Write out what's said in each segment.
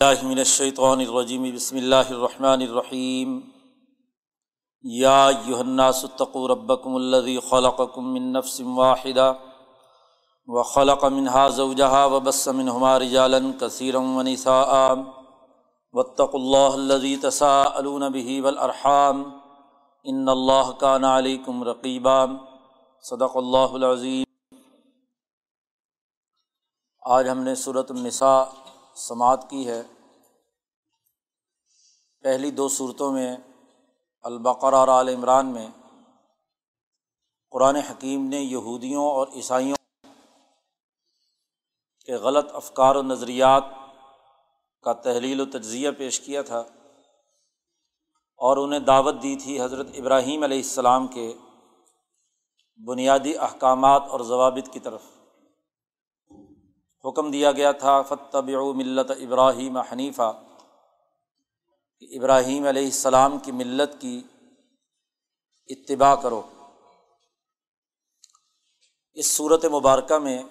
اللہ من الشیطان الرجیم بسم اللہ الرحمن الرحیم یا ایہا الناس اتقوا ربکم الذی خلقکم من نفس واحدہ وخلق منها زوجها وبس منهما رجالا كثيرا ونساء. واتقوا الله الذي تساءلون به والارحام ان اللہ كان عليكم رقيبا. صدق اللہ العظیم آج ہم نے صورت النساء سماعت کی ہے۔ پہلی دو صورتوں میں البقر اور عال عمران میں قرآن حکیم نے یہودیوں اور عیسائیوں کے غلط افکار و نظریات کا تحلیل و تجزیہ پیش کیا تھا اور انہیں دعوت دی تھی حضرت ابراہیم علیہ السلام کے بنیادی احکامات اور ضوابط کی طرف۔ حکم دیا گیا تھا فتب ملت ابراہیم حنیفہ کہ ابراہیم علیہ السلام کی ملت کی اتباع کرو۔ اس صورت مبارکہ میں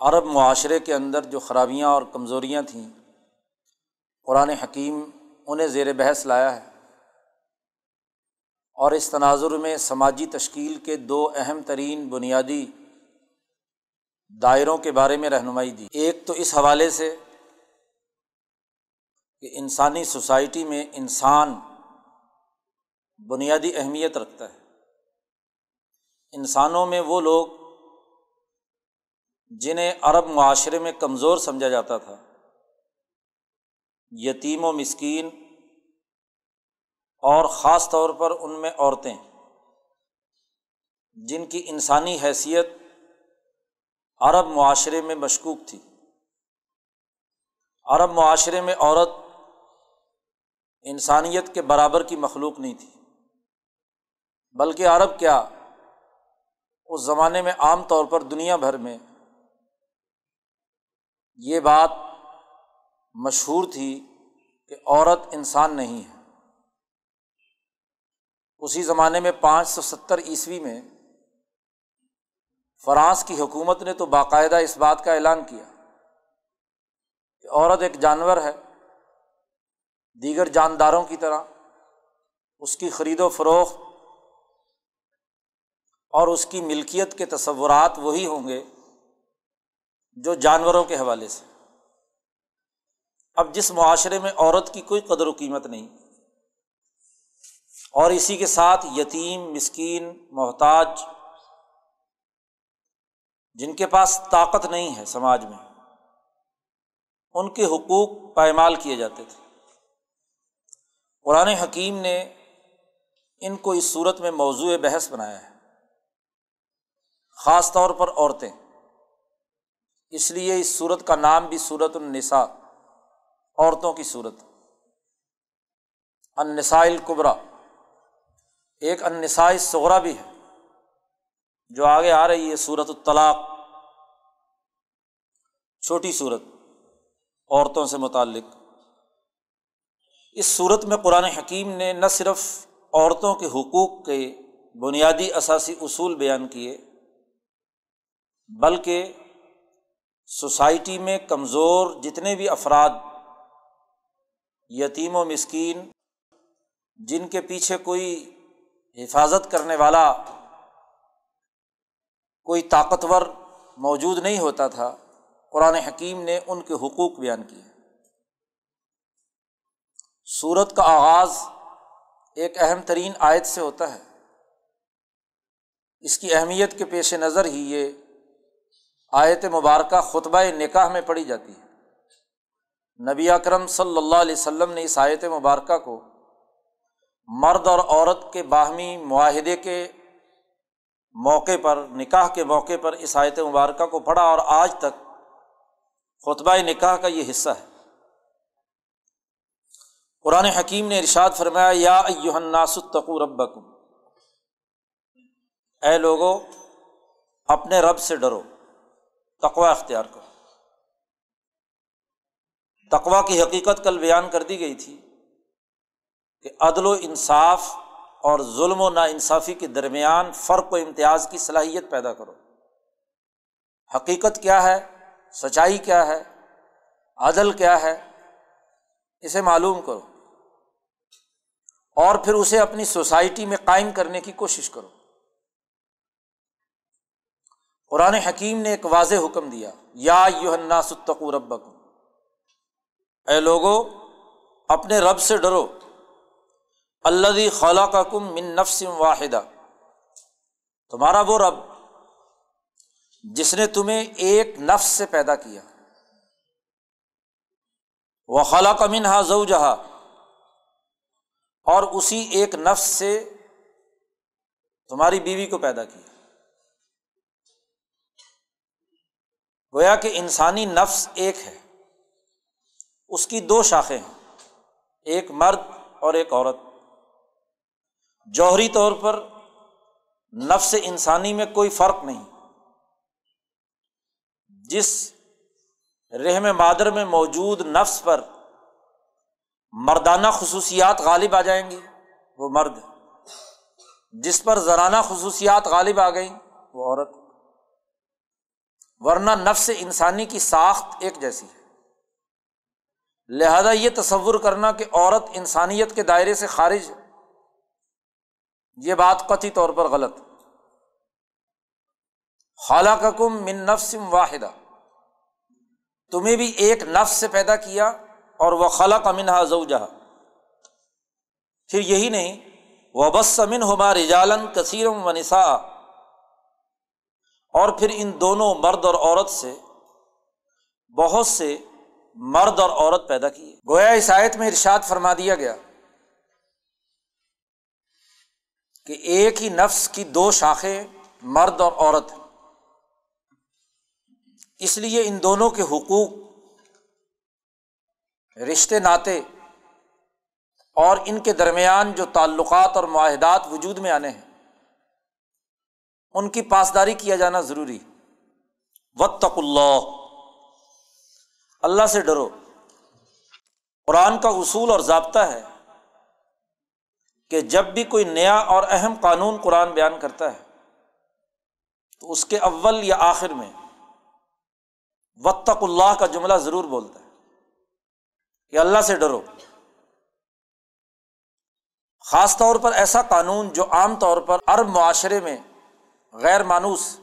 عرب معاشرے کے اندر جو خرابیاں اور کمزوریاں تھیں، قرآن حکیم انہیں زیر بحث لایا ہے۔ اور اس تناظر میں سماجی تشکیل کے دو اہم ترین بنیادی دائروں کے بارے میں رہنمائی دی۔ ایک تو اس حوالے سے کہ انسانی سوسائٹی میں انسان بنیادی اہمیت رکھتا ہے۔ انسانوں میں وہ لوگ جنہیں عرب معاشرے میں کمزور سمجھا جاتا تھا، یتیم و مسکین، اور خاص طور پر ان میں عورتیں، جن کی انسانی حیثیت عرب معاشرے میں مشکوک تھی۔ عرب معاشرے میں عورت انسانیت کے برابر کی مخلوق نہیں تھی۔ بلکہ عرب کیا اس زمانے میں عام طور پر دنیا بھر میں یہ بات مشہور تھی کہ عورت انسان نہیں ہے۔ اسی زمانے میں پانچ سو ستر عیسوی میں فرانس کی حکومت نے تو باقاعدہ اس بات کا اعلان کیا کہ عورت ایک جانور ہے، دیگر جانداروں کی طرح، اس کی خرید و فروخت اور اس کی ملکیت کے تصورات وہی ہوں گے جو جانوروں کے حوالے سے۔ اب جس معاشرے میں عورت کی کوئی قدر و قیمت نہیں، اور اسی کے ساتھ یتیم، مسکین، محتاج جن کے پاس طاقت نہیں ہے سماج میں، ان کے حقوق پائمال کیے جاتے تھے۔ قرآن حکیم نے ان کو اس صورت میں موضوع بحث بنایا ہے۔ خاص طور پر عورتیں۔ اس لیے اس صورت کا نام بھی صورت النساء، عورتوں کی صورت۔ النساء القبرا ایک النساء صغرا بھی ہے۔ جو آگے آ رہی ہے صورت الطلاق، چھوٹی صورت عورتوں سے متعلق۔ اس صورت میں قرآن حکیم نے نہ صرف عورتوں کے حقوق کے بنیادی اثاثی اصول بیان کیے، بلکہ سوسائٹی میں کمزور جتنے بھی افراد، یتیم و مسکین، جن کے پیچھے کوئی حفاظت کرنے والا کوئی طاقتور موجود نہیں ہوتا تھا۔ قرآن حکیم نے ان کے حقوق بیان کیے۔ سورت کا آغاز ایک اہم ترین آیت سے ہوتا ہے۔ اس کی اہمیت کے پیش نظر ہی یہ آیت مبارکہ خطبہ نکاح میں پڑھی جاتی ہے۔ نبی اکرم صلی اللہ علیہ وسلم نے اس آیت مبارکہ کو مرد اور عورت کے باہمی معاہدے کے موقع پر، نکاح کے موقع پر اس آیت مبارکہ کو پڑھا اور آج تک خطبہ نکاح کا یہ حصہ ہے۔ قرآن حکیم نے ارشاد فرمایا، یا التقو ربکم۔ اے لوگو، اپنے رب سے ڈرو تقوا اختیار کرو۔ تقوا کی حقیقت کل بیان کر دی گئی تھی کہ عدل و انصاف اور ظلم و نا انصافی کے درمیان فرق و امتیاز کی صلاحیت پیدا کرو۔ حقیقت کیا ہے؟ سچائی کیا ہے؟ عدل کیا ہے؟ اسے معلوم کرو۔ اور پھر اسے اپنی سوسائٹی میں قائم کرنے کی کوشش کرو۔ قرآن حکیم نے ایک واضح حکم دیا۔ یا یوحنا ستقو رب اے لوگو، اپنے رب سے ڈرو۔ اللہ خلا کا کم من نفسم واحدہ۔ تمہارا وہ رب جس نے تمہیں ایک نفس سے پیدا کیا۔ وہ خلا کا من ہا جہاں اور اسی ایک نفس سے تمہاری بیوی کو پیدا کیا۔ گویا کہ انسانی نفس ایک ہے۔ اس کی دو شاخیں ہیں۔ ایک مرد اور ایک عورت۔ جوہری طور پر نفس انسانی میں کوئی فرق نہیں۔ جس رحم مادر میں موجود نفس پر مردانہ خصوصیات غالب آ جائیں گی، وہ مرد۔ جس پر زرانہ خصوصیات غالب آ گئیں، وہ عورت۔ ورنہ نفس انسانی کی ساخت ایک جیسی ہے۔ لہذا یہ تصور کرنا کہ عورت انسانیت کے دائرے سے خارج ہے یہ بات قطعی طور پر غلط خالہ کم من نفسم واحدہ۔ تمہیں بھی ایک نفس سے پیدا کیا اور وہ خلا کا منہا زوجہ پھر یہی نہیں وہ بس من ہما رجالن کثیرم و نسا اور پھر ان دونوں مرد اور عورت سے بہت سے مرد اور عورت پیدا کیے۔ گویا اس آیت میں ارشاد فرما دیا گیا۔ کہ ایک ہی نفس کی دو شاخیں مرد اور عورت اس لیے ان دونوں کے حقوق، رشتے، ناطے اور ان کے درمیان جو تعلقات اور معاہدات وجود میں آنے ہیں، ان کی پاسداری کیا جانا ضروری۔ وطق اللہ اللہ سے ڈرو۔ قرآن کا اصول اور ضابطہ ہے کہ جب بھی کوئی نیا اور اہم قانون قرآن بیان کرتا ہے، تو اس کے اول یا آخر میں وطق اللہ کا جملہ ضرور بولتا ہے۔ کہ اللہ سے ڈرو۔ خاص طور پر ایسا قانون جو عام طور پر عرب معاشرے میں غیر مانوس،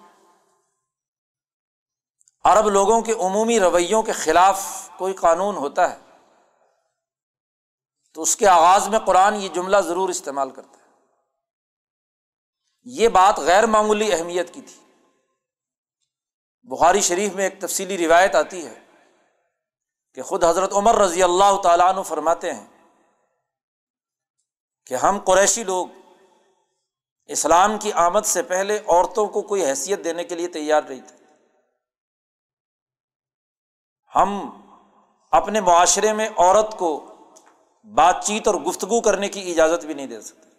عرب لوگوں کے عمومی رویوں کے خلاف کوئی قانون ہوتا ہے تو اس کے آغاز میں قرآن یہ جملہ ضرور استعمال کرتا ہے۔ یہ بات غیر معمولی اہمیت کی تھی۔ بخاری شریف میں ایک تفصیلی روایت آتی ہے کہ خود حضرت عمر رضی اللہ تعالیٰ عنہ فرماتے ہیں کہ ہم قریشی لوگ اسلام کی آمد سے پہلے عورتوں کو کوئی حیثیت دینے کے لیے تیار نہیں تھے۔ ہم اپنے معاشرے میں عورت کو بات چیت اور گفتگو کرنے کی اجازت بھی نہیں دے سکتے۔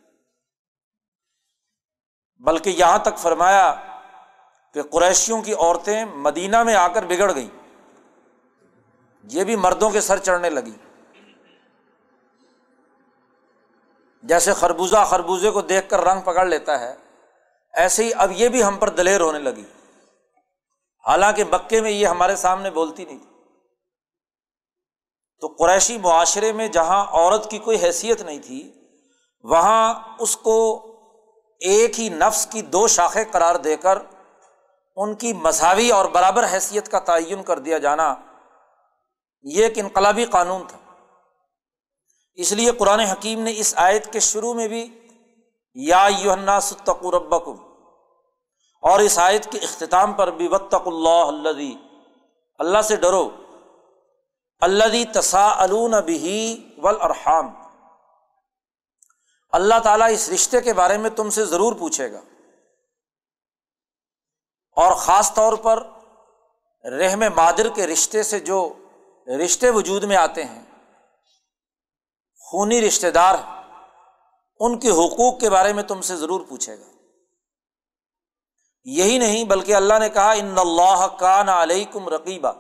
بلکہ یہاں تک فرمایا کہ قریشیوں کی عورتیں مدینہ میں آ کر بگڑ گئیں۔ یہ بھی مردوں کے سر چڑھنے لگی۔ جیسے خربوزہ خربوزے کو دیکھ کر رنگ پکڑ لیتا ہے، ایسے ہی اب یہ بھی ہم پر دلیر ہونے لگی۔ حالانکہ مکے میں یہ ہمارے سامنے بولتی نہیں تھی۔ تو قریشی معاشرے میں جہاں عورت کی کوئی حیثیت نہیں تھی، وہاں اس کو ایک ہی نفس کی دو شاخیں قرار دے کر ان کی مذہبی اور برابر حیثیت کا تعین کر دیا جانا یہ ایک انقلابی قانون تھا۔ اس لیے قرآن حکیم نے اس آیت کے شروع میں بھی یا یونا ستقور اور اس آیت کے اختتام پر بھی وطق اللہ اللہ اللہ سے ڈرو۔ اللہ تسا بھی ول ارحام اللہ تعالیٰ اس رشتے کے بارے میں تم سے ضرور پوچھے گا۔ اور خاص طور پر رحم مادر کے رشتے سے جو رشتے وجود میں آتے ہیں، خونی رشتے دار، ان کے حقوق کے بارے میں تم سے ضرور پوچھے گا۔ یہی نہیں بلکہ اللہ نے کہا، ان اللہ کان علیہ کم رقیبہ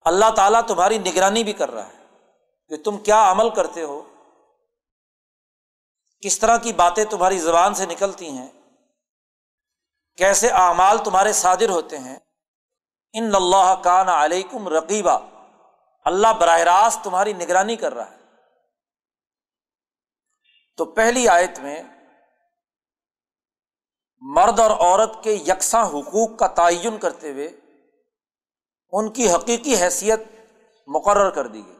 اللہ تعالیٰ تمہاری نگرانی بھی کر رہا ہے کہ تم کیا عمل کرتے ہو؟ کس طرح کی باتیں تمہاری زبان سے نکلتی ہیں؟ کیسے اعمال تمہارے صادر ہوتے ہیں؟ ان اللہ کان علیکم رقیبہ اللہ براہ راست تمہاری نگرانی کر رہا ہے۔ تو پہلی آیت میں مرد اور عورت کے یکساں حقوق کا تعین کرتے ہوئے ان کی حقیقی حیثیت مقرر کر دی گئی۔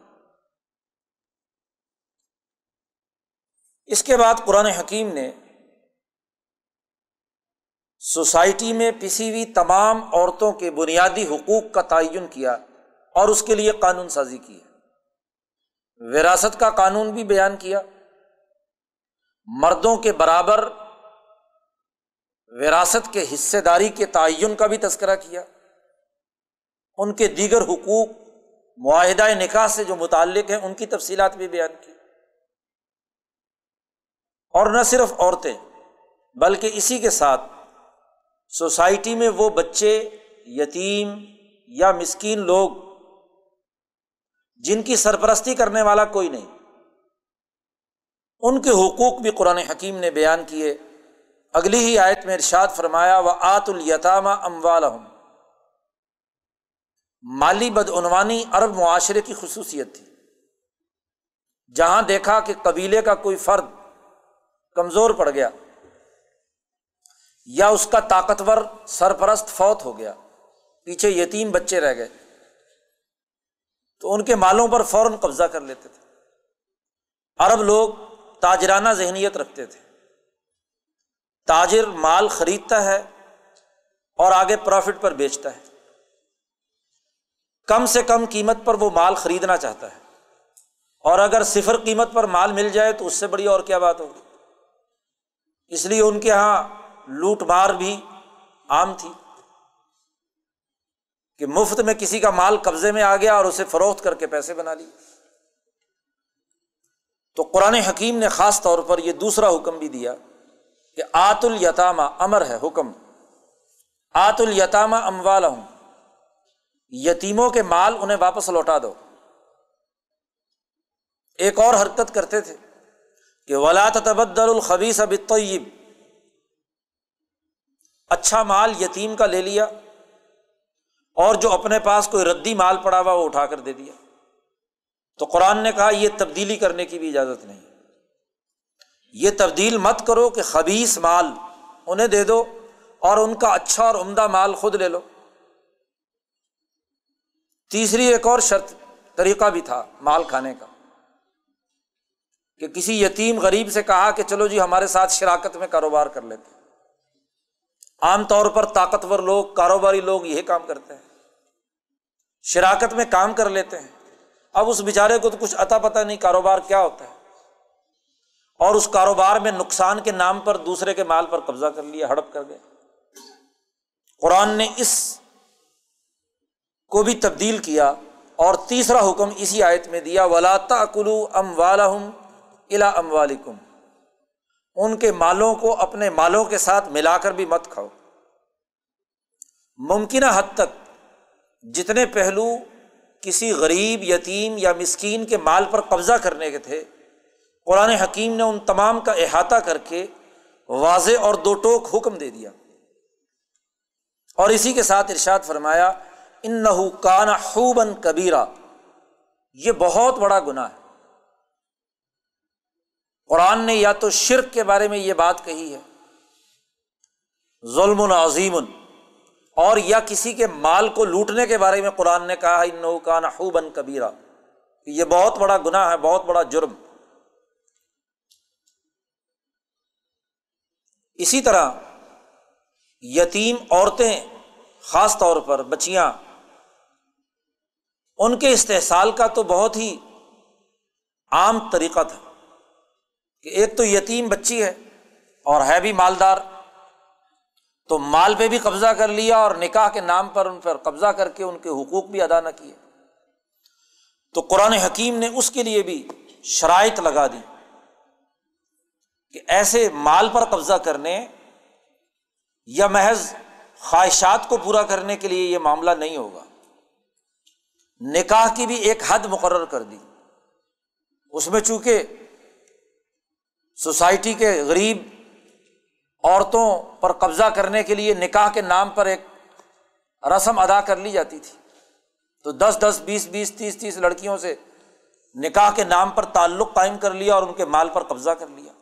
اس کے بعد قرآن حکیم نے سوسائٹی میں پسی ہوئی تمام عورتوں کے بنیادی حقوق کا تعین کیا اور اس کے لیے قانون سازی کی۔ وراثت کا قانون بھی بیان کیا۔ مردوں کے برابر وراثت کے حصے داری کے تعین کا بھی تذکرہ کیا۔ ان کے دیگر حقوق معاہدہ نکاح سے جو متعلق ہیں، ان کی تفصیلات بھی بیان کی۔ اور نہ صرف عورتیں، بلکہ اسی کے ساتھ سوسائٹی میں وہ بچے، یتیم یا مسکین لوگ، جن کی سرپرستی کرنے والا کوئی نہیں۔ ان کے حقوق بھی قرآن حکیم نے بیان کیے۔ اگلی ہی آیت میں ارشاد فرمایا و آت التامہ اموال مالی بدعنوانی عرب معاشرے کی خصوصیت تھی۔ جہاں دیکھا کہ قبیلے کا کوئی فرد کمزور پڑ گیا یا اس کا طاقتور سرپرست فوت ہو گیا، پیچھے یتیم بچے رہ گئے، تو ان کے مالوں پر فوراً قبضہ کر لیتے تھے۔ عرب لوگ تاجرانہ ذہنیت رکھتے تھے۔ تاجر مال خریدتا ہے اور آگے پروفٹ پر بیچتا ہے۔ کم سے کم قیمت پر وہ مال خریدنا چاہتا ہے۔ اور اگر صفر قیمت پر مال مل جائے تو اس سے بڑی اور کیا بات ہوگی؟ اس لیے ان کے یہاں لوٹ مار بھی عام تھی کہ مفت میں کسی کا مال قبضے میں آ گیا اور اسے فروخت کر کے پیسے بنا لیے۔ تو قرآن حکیم نے خاص طور پر یہ دوسرا حکم بھی دیا کہ آت التامہ امر ہے، حکم۔ آت التامہ اموال ہوں یتیموں کے مال انہیں واپس لوٹا دو۔ ایک اور حرکت کرتے تھے کہ ولا تبدل الخبیس اب طیب اچھا مال یتیم کا لے لیا اور جو اپنے پاس کوئی ردی مال پڑا ہوا وہ اٹھا کر دے دیا۔ تو قرآن نے کہا، یہ تبدیلی کرنے کی بھی اجازت نہیں۔ یہ تبدیل مت کرو کہ خبیص مال انہیں دے دو اور ان کا اچھا اور عمدہ مال خود لے لو۔ تیسری ایک اور شرط، طریقہ بھی تھا مال کھانے کا، کہ کسی یتیم غریب سے کہا کہ چلو جی ہمارے ساتھ شراکت میں کاروبار کر لیتے عام طور پر طاقتور لوگ، کاروباری لوگ یہ کام کرتے ہیں۔ شراکت میں کام کر لیتے ہیں۔ اب اس بیچارے کو تو کچھ اتا پتہ نہیں کاروبار کیا ہوتا ہے۔ اور اس کاروبار میں نقصان کے نام پر دوسرے کے مال پر قبضہ کر لیا، ہڑپ کر گئے۔ قرآن نے اس کو بھی تبدیل کیا اور تیسرا حکم اسی آیت میں دیا ولاتا کلو ام والم الا ام والم ان کے مالوں کو اپنے مالوں کے ساتھ ملا کر بھی مت کھاؤ۔ ممکنہ حد تک جتنے پہلو کسی غریب، یتیم یا مسکین کے مال پر قبضہ کرنے کے تھے، قرآن حکیم نے ان تمام کا احاطہ کر کے واضح اور دو ٹوک حکم دے دیا۔ اور اسی کے ساتھ ارشاد فرمایا ان نہ کان خوبن کبیرا۔ یہ بہت بڑا گناہ ہے۔ قرآن نے یا تو شرک کے بارے میں یہ بات کہی ہے، ظلم عظیم، اور یا کسی کے مال کو لوٹنے کے بارے میں قرآن نے کہا ان کا نحوبن کبیرا۔ یہ بہت بڑا گناہ ہے، بہت بڑا جرم۔ اسی طرح یتیم عورتیں خاص طور پر، بچیاں ان کے استحصال کا تو بہت ہی عام طریقہ تھا کہ ایک تو یتیم بچی ہے اور ہے بھی مالدار، تو مال پہ بھی قبضہ کر لیا اور نکاح کے نام پر ان پر قبضہ کر کے ان کے حقوق بھی ادا نہ کیے۔ تو قرآن حکیم نے اس کے لیے بھی شرائط لگا دی کہ ایسے مال پر قبضہ کرنے یا محض خواہشات کو پورا کرنے کے لیے یہ معاملہ نہیں ہوگا۔ نکاح کی بھی ایک حد مقرر کر دی۔ اس میں چونکہ سوسائٹی کے غریب عورتوں پر قبضہ کرنے کے لیے نکاح کے نام پر ایک رسم ادا کر لی جاتی تھی۔ تو دس دس، بیس بیس، تیس تیس لڑکیوں سے نکاح کے نام پر تعلق قائم کر لیا اور ان کے مال پر قبضہ کر لیا۔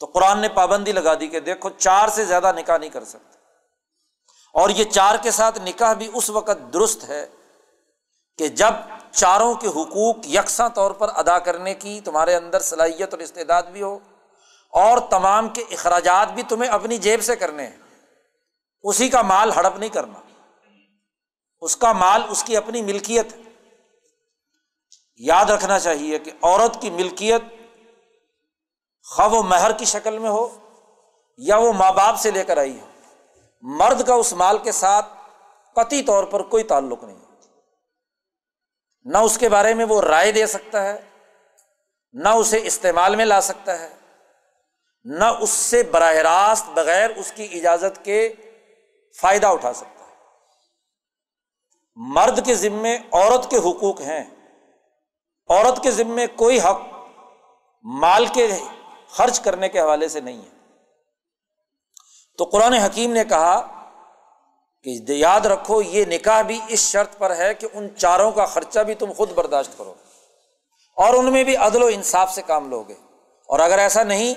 تو قرآن نے پابندی لگا دی کہ دیکھو، چار سے زیادہ نکاح نہیں کر سکتے۔ اور یہ چار کے ساتھ نکاح بھی اس وقت درست ہے کہ جب چاروں کے حقوق یکساں طور پر ادا کرنے کی تمہارے اندر صلاحیت اور استعداد بھی ہو اور تمام کے اخراجات بھی تمہیں اپنی جیب سے کرنے ہیں، اسی کا مال ہڑپ نہیں کرنا۔ اس کا مال اس کی اپنی ملکیت یاد رکھنا چاہیے کہ عورت کی ملکیت خواہ و مہر کی شکل میں ہو یا وہ ماں باپ سے لے کر آئی ہو، مرد کا اس مال کے ساتھ قطعی طور پر کوئی تعلق نہیں۔ نہ اس کے بارے میں وہ رائے دے سکتا ہے، نہ اسے استعمال میں لا سکتا ہے، نہ اس سے براہ راست بغیر اس کی اجازت کے فائدہ اٹھا سکتا ہے۔ مرد کے ذمے عورت کے حقوق ہیں۔ عورت کے ذمے کوئی حق مال کے خرچ کرنے کے حوالے سے نہیں ہے۔ تو قرآن حکیم نے کہا کہ یاد رکھو، یہ نکاح بھی اس شرط پر ہے کہ ان چاروں کا خرچہ بھی تم خود برداشت کرو اور ان میں بھی عدل و انصاف سے کام لوگے۔ اور اگر ایسا نہیں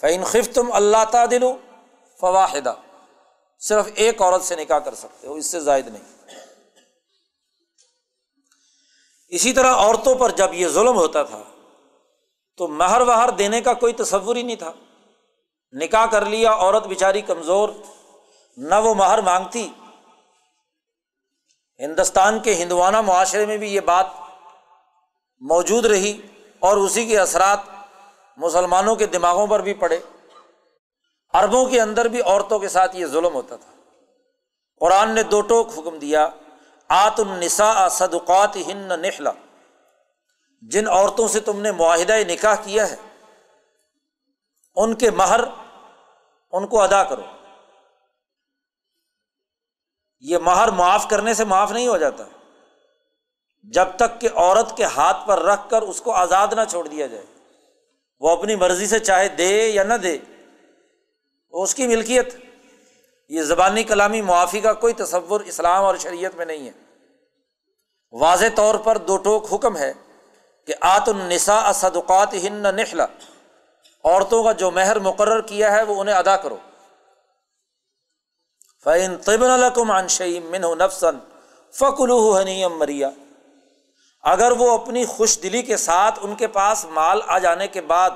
فعین خف تم اللہ تعدل فواہدہ صرف ایک عورت سے نکاح کر سکتے ہو، اس سے زائد نہیں۔ اسی طرح عورتوں پر جب یہ ظلم ہوتا تھا، تو مہر وہر دینے کا کوئی تصور ہی نہیں تھا۔ نکاح کر لیا، عورت بیچاری کمزور۔ نہ وہ مہر مانگتی۔ ہندوستان کے ہندوانہ معاشرے میں بھی یہ بات موجود رہی اور اسی کے اثرات مسلمانوں کے دماغوں پر بھی پڑے۔ اربوں کے اندر بھی عورتوں کے ساتھ یہ ظلم ہوتا تھا۔ قرآن نے دو ٹوک حکم دیا آت النسا صدقات ہن نخلا جن عورتوں سے تم نے معاہدہ نکاح کیا ہے، ان کے مہر ان کو ادا کرو۔ یہ مہر معاف کرنے سے معاف نہیں ہو جاتا۔ جب تک کہ عورت کے ہاتھ پر رکھ کر اس کو آزاد نہ چھوڑ دیا جائے۔ وہ اپنی مرضی سے چاہے دے یا نہ دے وہ اس کی ملکیت۔ یہ زبانی کلامی معافی کا کوئی تصور اسلام اور شریعت میں نہیں ہے۔ واضح طور پر دو ٹوک حکم ہے کہ آت النسا صدقات ہن نخلا عورتوں کا جو مہر مقرر کیا ہے وہ انہیں ادا کرو۔ فعین طبن الکم انشیم من نفسن فکلو حنیم مریا اگر وہ اپنی خوش دلی کے ساتھ ان کے پاس مال آ جانے کے بعد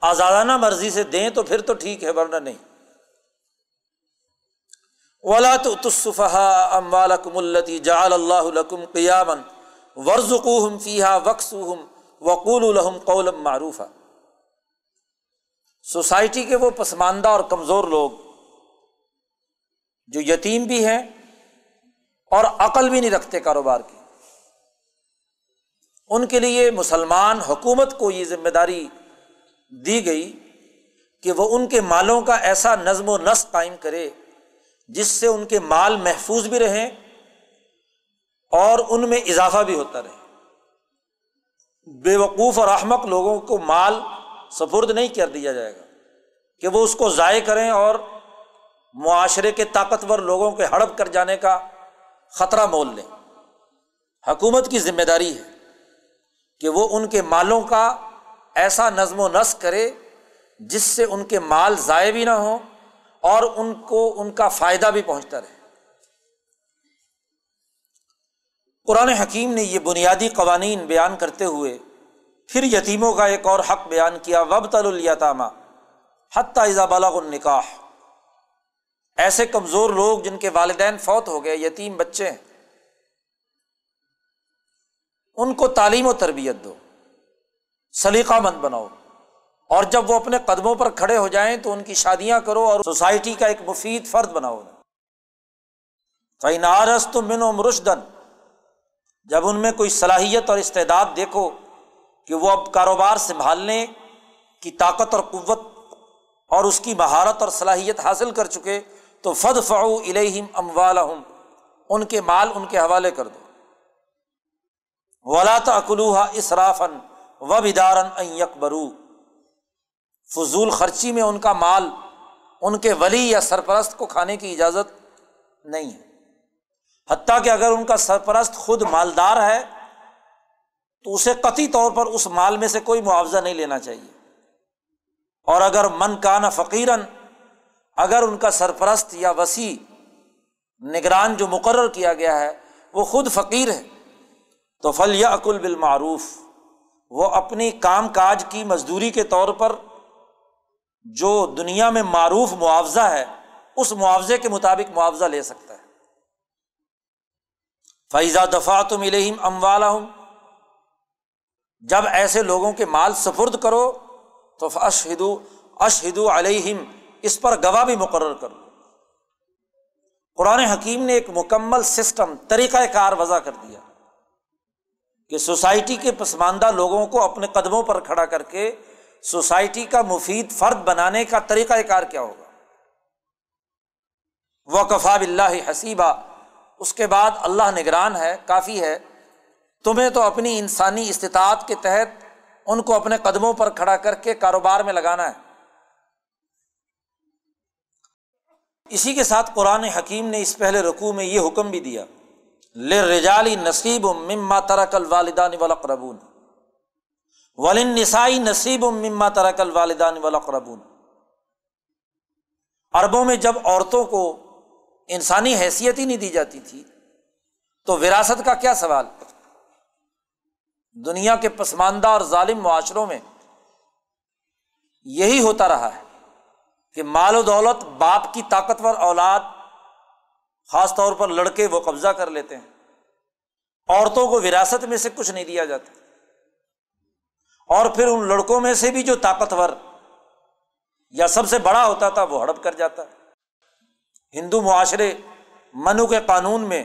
آزادانہ مرضی سے دیں تو پھر تو ٹھیک ہے، ورنہ نہیں۔ ولا تو تصفہ ام والم التی جال اللہ لکم قیامن ورژم فیحا وقص وقول الحم قولم معروف سوسائٹی کے وہ پسماندہ اور کمزور لوگ جو یتیم بھی ہیں اور عقل بھی نہیں رکھتے کاروبار کی۔ ان کے لیے مسلمان حکومت کو یہ ذمہ داری دی گئی کہ وہ ان کے مالوں کا ایسا نظم و نسق قائم کرے جس سے ان کے مال محفوظ بھی رہیں اور ان میں اضافہ بھی ہوتا رہے۔ بے وقوف اور احمق لوگوں کو مال سفرد نہیں کر دیا جائے گا کہ وہ اس کو ضائع کریں اور معاشرے کے طاقتور لوگوں کے ہڑپ کر جانے کا خطرہ مول لیں۔ حکومت کی ذمہ داری ہے کہ وہ ان کے مالوں کا ایسا نظم و نسق کرے جس سے ان کے مال ضائع بھی نہ ہوں اور ان کو ان کا فائدہ بھی پہنچتا رہے۔ قرآن حکیم نے یہ بنیادی قوانین بیان کرتے ہوئے پھر یتیموں کا ایک اور حق بیان کیا وب الیتامہ حتیٰ ایزا بالغ النکاح ایسے کمزور لوگ جن کے والدین فوت ہو گئے، یتیم بچے۔ ہیں ان کو تعلیم و تربیت دو، سلیقہ مند بناؤ۔ اور جب وہ اپنے قدموں پر کھڑے ہو جائیں تو ان کی شادیاں کرو اور سوسائٹی کا ایک مفید فرد بناؤ۔ فینارس تو من و مرشدن جب ان میں کوئی صلاحیت اور استعداد دیکھو کہ وہ اب کاروبار سنبھالنے کی طاقت اور قوت اور اس کی مہارت اور صلاحیت حاصل کر چکے تو فد فعو الہم اموال ان کے مال ان کے حوالے کر دو۔ ولا اکلوحا اسرافن و بدارن یکبرو فضول خرچی میں ان کا مال، ان کے ولی یا سرپرست کو کھانے کی اجازت نہیں ہے۔ حتیٰ کہ اگر ان کا سرپرست خود مالدار ہے، تو اسے قطعی طور پر اس مال میں سے کوئی معاوضہ نہیں لینا چاہیے۔ اور اگر من کانا فقیرن اگر ان کا سرپرست یا وسیع نگران جو مقرر کیا گیا ہے، وہ خود فقیر ہے تو فل یا عقل بالمعروف۔ وہ اپنی کام کاج کی مزدوری کے طور پر جو دنیا میں معروف معاوضہ ہے، اس معاوضے کے مطابق معاوضہ لے سکتا ہے۔ فیضا دفاع تو ملے ام ہوں جب ایسے لوگوں کے مال سفرد کرو، تو اشہدو اشہدو علیہم اس پر گواہ بھی مقرر کرو قرآن حکیم نے ایک مکمل سسٹم طریقۂ کار وضع کر دیا کہ سوسائٹی کے پسماندہ لوگوں کو اپنے قدموں پر کھڑا کر کے سوسائٹی کا مفید فرد بنانے کا طریقۂ کار کیا ہوگا۔ وہ کفا بلّہ حسیبہ اس کے بعد اللہ نگران ہے، کافی ہے۔ تمہیں تو اپنی انسانی استطاعت کے تحت ان کو اپنے قدموں پر کھڑا کر کے کاروبار میں لگانا ہے۔ اسی کے ساتھ قرآن حکیم نے اس پہلے رقوع میں یہ حکم بھی دیا لے رجالی نصیب مما ترک الوالدان ولاقربون ولن نسائی نصیب مما ترک الوالدان ولاقربون عربوں میں جب عورتوں کو انسانی حیثیت ہی نہیں دی جاتی تھی، تو وراثت کا کیا سوال؟ دنیا کے پسماندہ اور ظالم معاشروں میں یہی ہوتا رہا ہے۔ کہ مال و دولت باپ کی طاقتور اولاد، خاص طور پر لڑکے وہ قبضہ کر لیتے ہیں۔ عورتوں کو وراثت میں سے کچھ نہیں دیا جاتا۔ اور پھر ان لڑکوں میں سے بھی جو طاقتور یا سب سے بڑا ہوتا تھا وہ ہڑپ کر جاتا۔ ہندو معاشرے منو کے قانون میں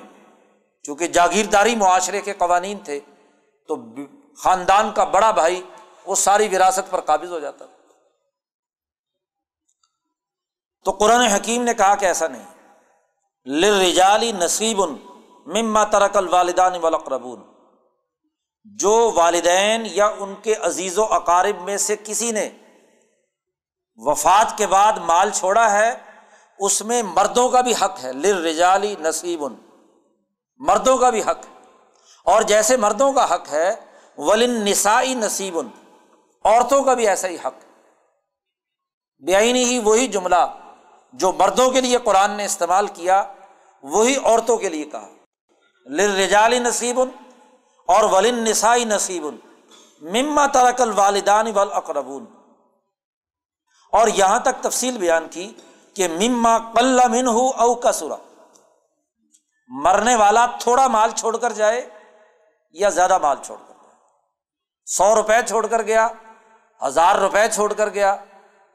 چونکہ جاگیرداری معاشرے کے قوانین تھے، تو خاندان کا بڑا بھائی وہ ساری وراثت پر قابض ہو جاتا۔ تھا تو قرآن حکیم نے کہا کہ ایسا نہیں۔ لرجالی نصیب مما ترک الوالدان والاقربون جو والدین یا ان کے عزیز و اقارب میں سے کسی نے وفات کے بعد مال چھوڑا ہے، اس میں مردوں کا بھی حق ہے۔ لر رجالی نصیب مردوں کا بھی حق ہے۔ اور جیسے مردوں کا حق ہے ولن نسائی نصیب عورتوں کا بھی ایسا ہی حق بے ہی وہی جملہ جو مردوں کے لیے قرآن نے استعمال کیا، وہی عورتوں کے لیے کہا۔ لرجالی نصیب اور ولن نسائی نصیب، مما ترک الوالدان والاقربون اور یہاں تک تفصیل بیان کی کہ مما قل من ہو او کا سورا مرنے والا تھوڑا مال چھوڑ کر جائے یا زیادہ مال چھوڑ کر جائے۔ سو روپے چھوڑ کر گیا، ہزار روپے چھوڑ کر گیا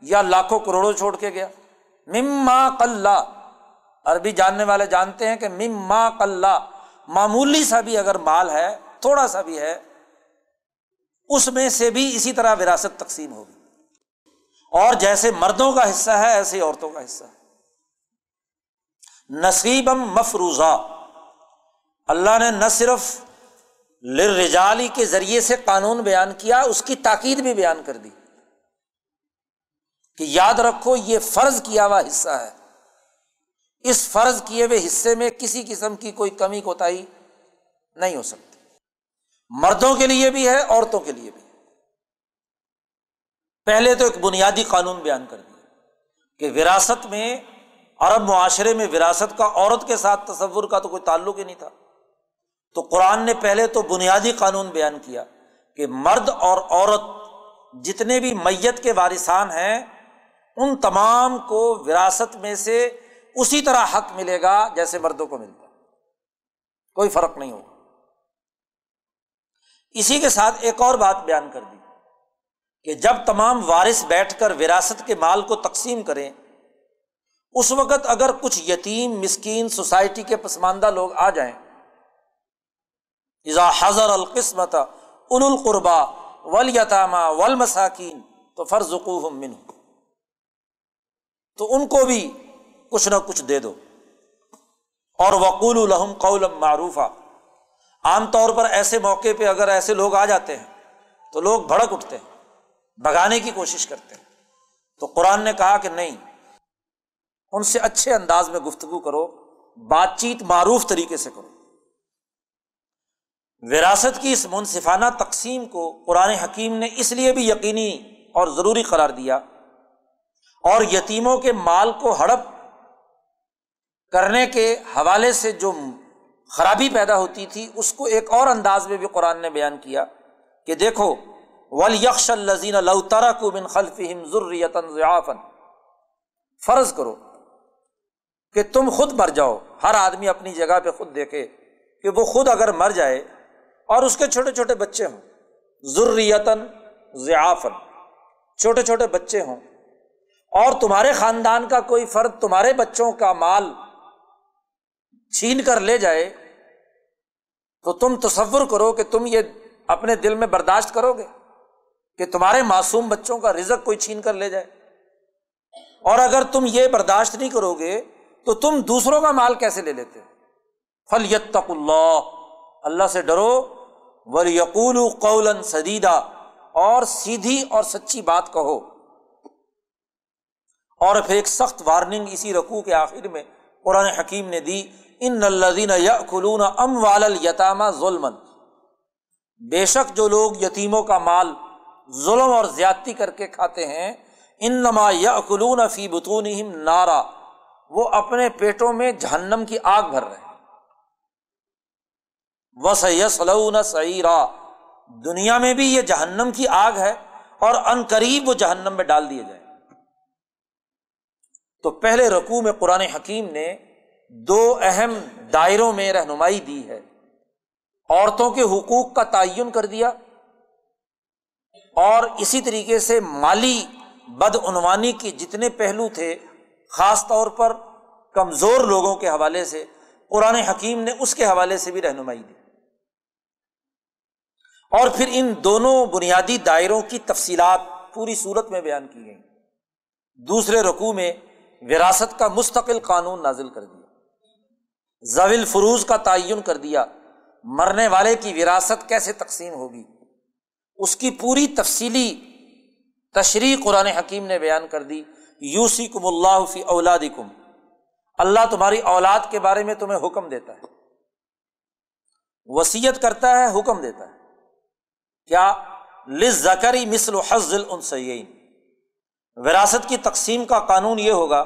یا لاکھوں کروڑوں چھوڑ کے گیا۔ مما قل عربی جاننے والے جانتے ہیں کہ مما قل معمولی سا بھی اگر مال ہے، تھوڑا سا بھی ہے، اس میں سے بھی اسی طرح وراثت تقسیم ہوگی۔ اور جیسے مردوں کا حصہ ہے، ایسے عورتوں کا حصہ ہے۔ نصیبم مفروضہ۔ اللہ نے نہ صرف لرجالی کے ذریعے سے قانون بیان کیا، اس کی تاکید بھی بیان کر دی۔ کہ یاد رکھو یہ فرض کیا ہوا حصہ ہے۔ اس فرض کیے ہوئے حصے میں کسی قسم کی کوئی کمی کوتا نہیں ہو سکتی۔ مردوں کے لیے بھی ہے، عورتوں کے لیے بھی پہلے تو ایک بنیادی قانون بیان کر دیا کہ وراثت میں، عرب معاشرے میں وراثت کا عورت کے ساتھ تصور کا تو کوئی تعلق ہی نہیں تھا۔ تو قرآن نے پہلے تو بنیادی قانون بیان کیا کہ مرد اور عورت جتنے بھی میت کے وارثان ہیں ان تمام کو وراثت میں سے اسی طرح حق ملے گا جیسے مردوں کو ملتا کوئی فرق نہیں ہوگا۔ اسی کے ساتھ ایک اور بات بیان کر دی کہ جب تمام وارث بیٹھ کر وراثت کے مال کو تقسیم کریں، اس وقت اگر کچھ یتیم، مسکین، سوسائٹی کے پسماندہ لوگ آ جائیں، اذا حضر القسمت ال القربا ولیتامہ ول مساکین تو فرض من تو ان کو بھی کچھ نہ کچھ دے دو۔ اور وقول الحم قول معروفہ عام طور پر ایسے موقع پہ اگر ایسے لوگ آ جاتے ہیں تو لوگ بھڑک اٹھتے ہیں، بھگانے کی کوشش کرتے ہیں۔ تو قرآن نے کہا کہ نہیں، ان سے اچھے انداز میں گفتگو کرو، بات چیت معروف طریقے سے کرو۔ وراثت کی اس منصفانہ تقسیم کو قرآن حکیم نے اس لیے بھی یقینی اور ضروری قرار دیا اور یتیموں کے مال کو ہڑپ کرنے کے حوالے سے جو خرابی پیدا ہوتی تھی، اس کو ایک اور انداز میں بھی قرآن نے بیان کیا کہ دیکھو ول یکش الزین لوترا کو بن خلف ضعافن فرض کرو کہ تم خود مر جاؤ، ہر آدمی اپنی جگہ پہ خود دیکھے کہ وہ خود اگر مر جائے اور اس کے چھوٹے چھوٹے بچے ہوں ضروریتاً ضعافن چھوٹے چھوٹے بچے ہوں اور تمہارے خاندان کا کوئی فرد تمہارے بچوں کا مال چھین کر لے جائے، تو تم تصور کرو کہ تم یہ اپنے دل میں برداشت کرو گے کہ تمہارے معصوم بچوں کا رزق کوئی چھین کر لے جائے۔ اور اگر تم یہ برداشت نہیں کرو گے، تو تم دوسروں کا مال کیسے لے لیتے؟ فل یتق اللہ اللہ سے ڈرو۔ ور یقول قول سدیدہ اور سیدھی اور سچی بات کہو۔ اور پھر ایک سخت وارننگ اسی رقو کے آخر میں قرآن حکیم نے دی، ان الدین یلون ام والا ظلم بے شک جو لوگ یتیموں کا مال ظلم اور زیادتی کر کے کھاتے ہیں ان نما یلون فی بتون نارا، وہ اپنے پیٹوں میں جہنم کی آگ بھر رہے وس یسلون سعیرا دنیا میں بھی یہ جہنم کی آگ ہے اور ان قریب وہ جہنم میں ڈال دیے جائیں۔ تو پہلے رقو میں قرآن حکیم نے دو اہم دائروں میں رہنمائی دی ہے۔ عورتوں کے حقوق کا تعین کر دیا اور اسی طریقے سے مالی بدعنوانی کے جتنے پہلو تھے، خاص طور پر کمزور لوگوں کے حوالے سے، قرآن حکیم نے اس کے حوالے سے بھی رہنمائی دی۔ اور پھر ان دونوں بنیادی دائروں کی تفصیلات پوری صورت میں بیان کی گئی دوسرے رقوع میں وراثت کا مستقل قانون نازل کر دیا۔ زویل فروز کا تعین کر دیا۔ مرنے والے کی وراثت کیسے تقسیم ہوگی؟ اس کی پوری تفصیلی تشریح قرآن حکیم نے بیان کر دی۔ یوسی کم اللہ فی اولاد کم اللہ تمہاری اولاد کے بارے میں تمہیں حکم دیتا ہے۔ وسیعت کرتا ہے، حکم دیتا ہے۔ کیا لز زکری مثل حزل ان وراثت کی تقسیم کا قانون یہ ہوگا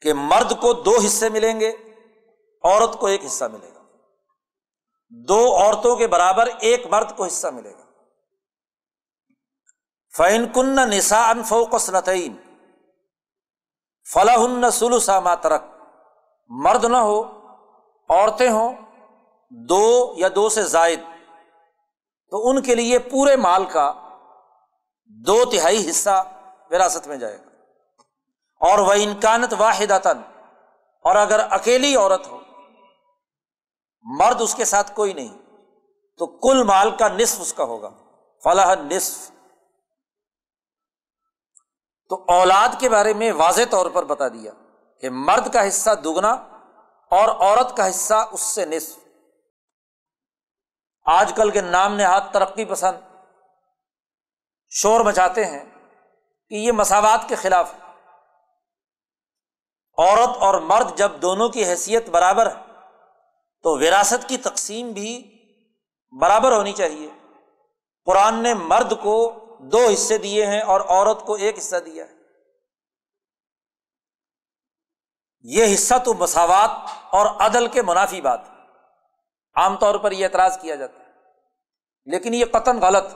کہ مرد کو دو حصے ملیں گے، عورت کو ایک حصہ ملے گا۔ دو عورتوں کے برابر ایک مرد کو حصہ ملے گا۔ فین کن نسا انفوقس نتعین فلاح سلوسا ماترک مرد نہ ہو، عورتیں ہوں، دو یا دو سے زائد۔ تو ان کے لیے پورے مال کا دو تہائی حصہ وراثت میں جائے گا۔ اور وہ انکانت واحد اور اگر اکیلی عورت ہو، مرد اس کے ساتھ کوئی نہیں، تو کل مال کا نصف اس کا ہوگا، فلاح نصف۔ تو اولاد کے بارے میں واضح طور پر بتا دیا کہ مرد کا حصہ دگنا اور عورت کا حصہ اس سے نصف۔ آج کل کے نام نہاد ترقی پسند۔ شور مچاتے ہیں کہ یہ مساوات کے خلاف عورت اور مرد جب دونوں کی حیثیت برابر ہے، تو وراثت کی تقسیم بھی برابر ہونی چاہیے۔ قرآن نے مرد کو دو حصے دیے ہیں اور عورت کو ایک حصہ دیا ہے۔ یہ حصہ تو مساوات اور عدل کے منافی بات عام طور پر یہ اعتراض کیا جاتا ہے، لیکن یہ قطن غلط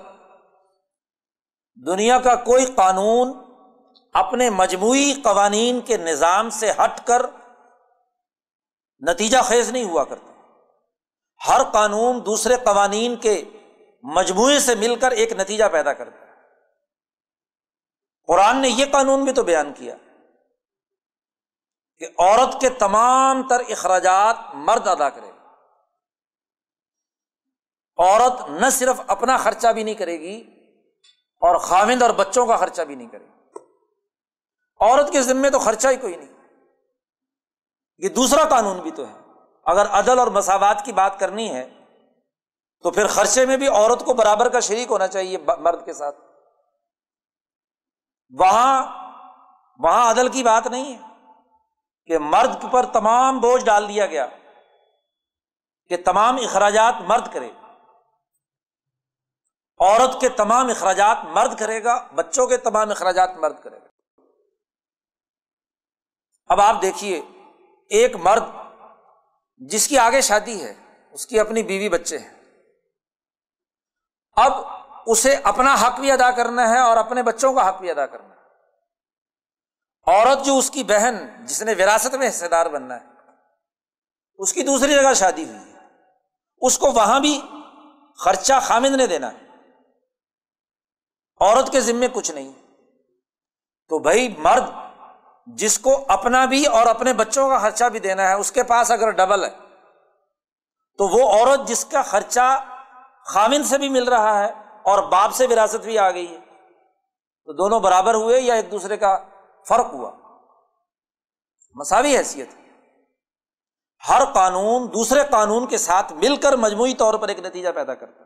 دنیا کا کوئی قانون اپنے مجموعی قوانین کے نظام سے ہٹ کر نتیجہ خیز نہیں ہوا کرتا۔ ہر قانون دوسرے قوانین کے مجموعے سے مل کر ایک نتیجہ پیدا کرتا۔ قرآن نے یہ قانون بھی تو بیان کیا کہ عورت کے تمام تر اخراجات مرد ادا کرے عورت نہ صرف اپنا خرچہ بھی نہیں کرے گی اور خاوند اور بچوں کا خرچہ بھی نہیں کرے۔ عورت کے ذمے تو خرچہ ہی کوئی نہیں۔ یہ دوسرا قانون بھی تو ہے۔ اگر عدل اور مساوات کی بات کرنی ہے، تو پھر خرچے میں بھی عورت کو برابر کا شریک ہونا چاہیے مرد کے ساتھ۔ وہاں وہاں عدل کی بات نہیں ہے کہ مرد پر تمام بوجھ ڈال دیا گیا کہ تمام اخراجات مرد کرے۔ عورت کے تمام اخراجات مرد کرے گا، بچوں کے تمام اخراجات مرد کرے گا۔ اب آپ دیکھیے، ایک مرد جس کی آگے شادی ہے، اس کی اپنی بیوی بچے ہیں۔ اب اسے اپنا حق بھی ادا کرنا ہے اور اپنے بچوں کا حق بھی ادا کرنا ہے۔ عورت جو اس کی بہن، جس نے وراثت میں حصے دار بننا ہے، اس کی دوسری جگہ شادی ہوئی ہے۔ اس کو وہاں بھی خرچہ خامد نے دینا ہے۔ عورت کے ذمے کچھ نہیں تو بھائی مرد جس کو اپنا بھی اور اپنے بچوں کا خرچہ بھی دینا ہے، اس کے پاس اگر ڈبل ہے، تو وہ عورت جس کا خرچہ خامن سے بھی مل رہا ہے اور باپ سے وراثت بھی آ گئی ہے، تو دونوں برابر ہوئے یا ایک دوسرے کا فرق ہوا۔ مساوی حیثیت۔ ہر قانون دوسرے قانون کے ساتھ مل کر مجموعی طور پر ایک نتیجہ پیدا کرتا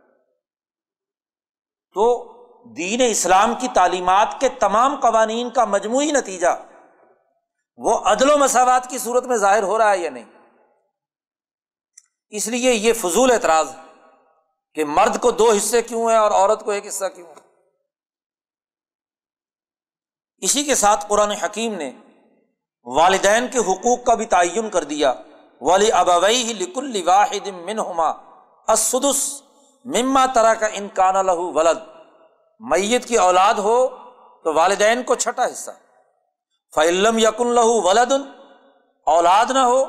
تو دین اسلام کی تعلیمات کے تمام قوانین کا مجموعی نتیجہ وہ عدل و مساوات کی صورت میں ظاہر ہو رہا ہے یا نہیں؟ اس لیے یہ فضول اعتراض ہے کہ مرد کو دو حصے کیوں ہیں اور عورت کو ایک حصہ کیوں ہے اسی کے ساتھ قرآن حکیم نے والدین کے حقوق کا بھی تعین کر دیا۔ ولی ابوئی لکل واحد منہما اسدس مما طرح کا انکان لہو ولد۔ میت کی اولاد ہو تو والدین کو چھٹا حصہ۔ فعلم یقن لہو ولد، اولاد نہ ہو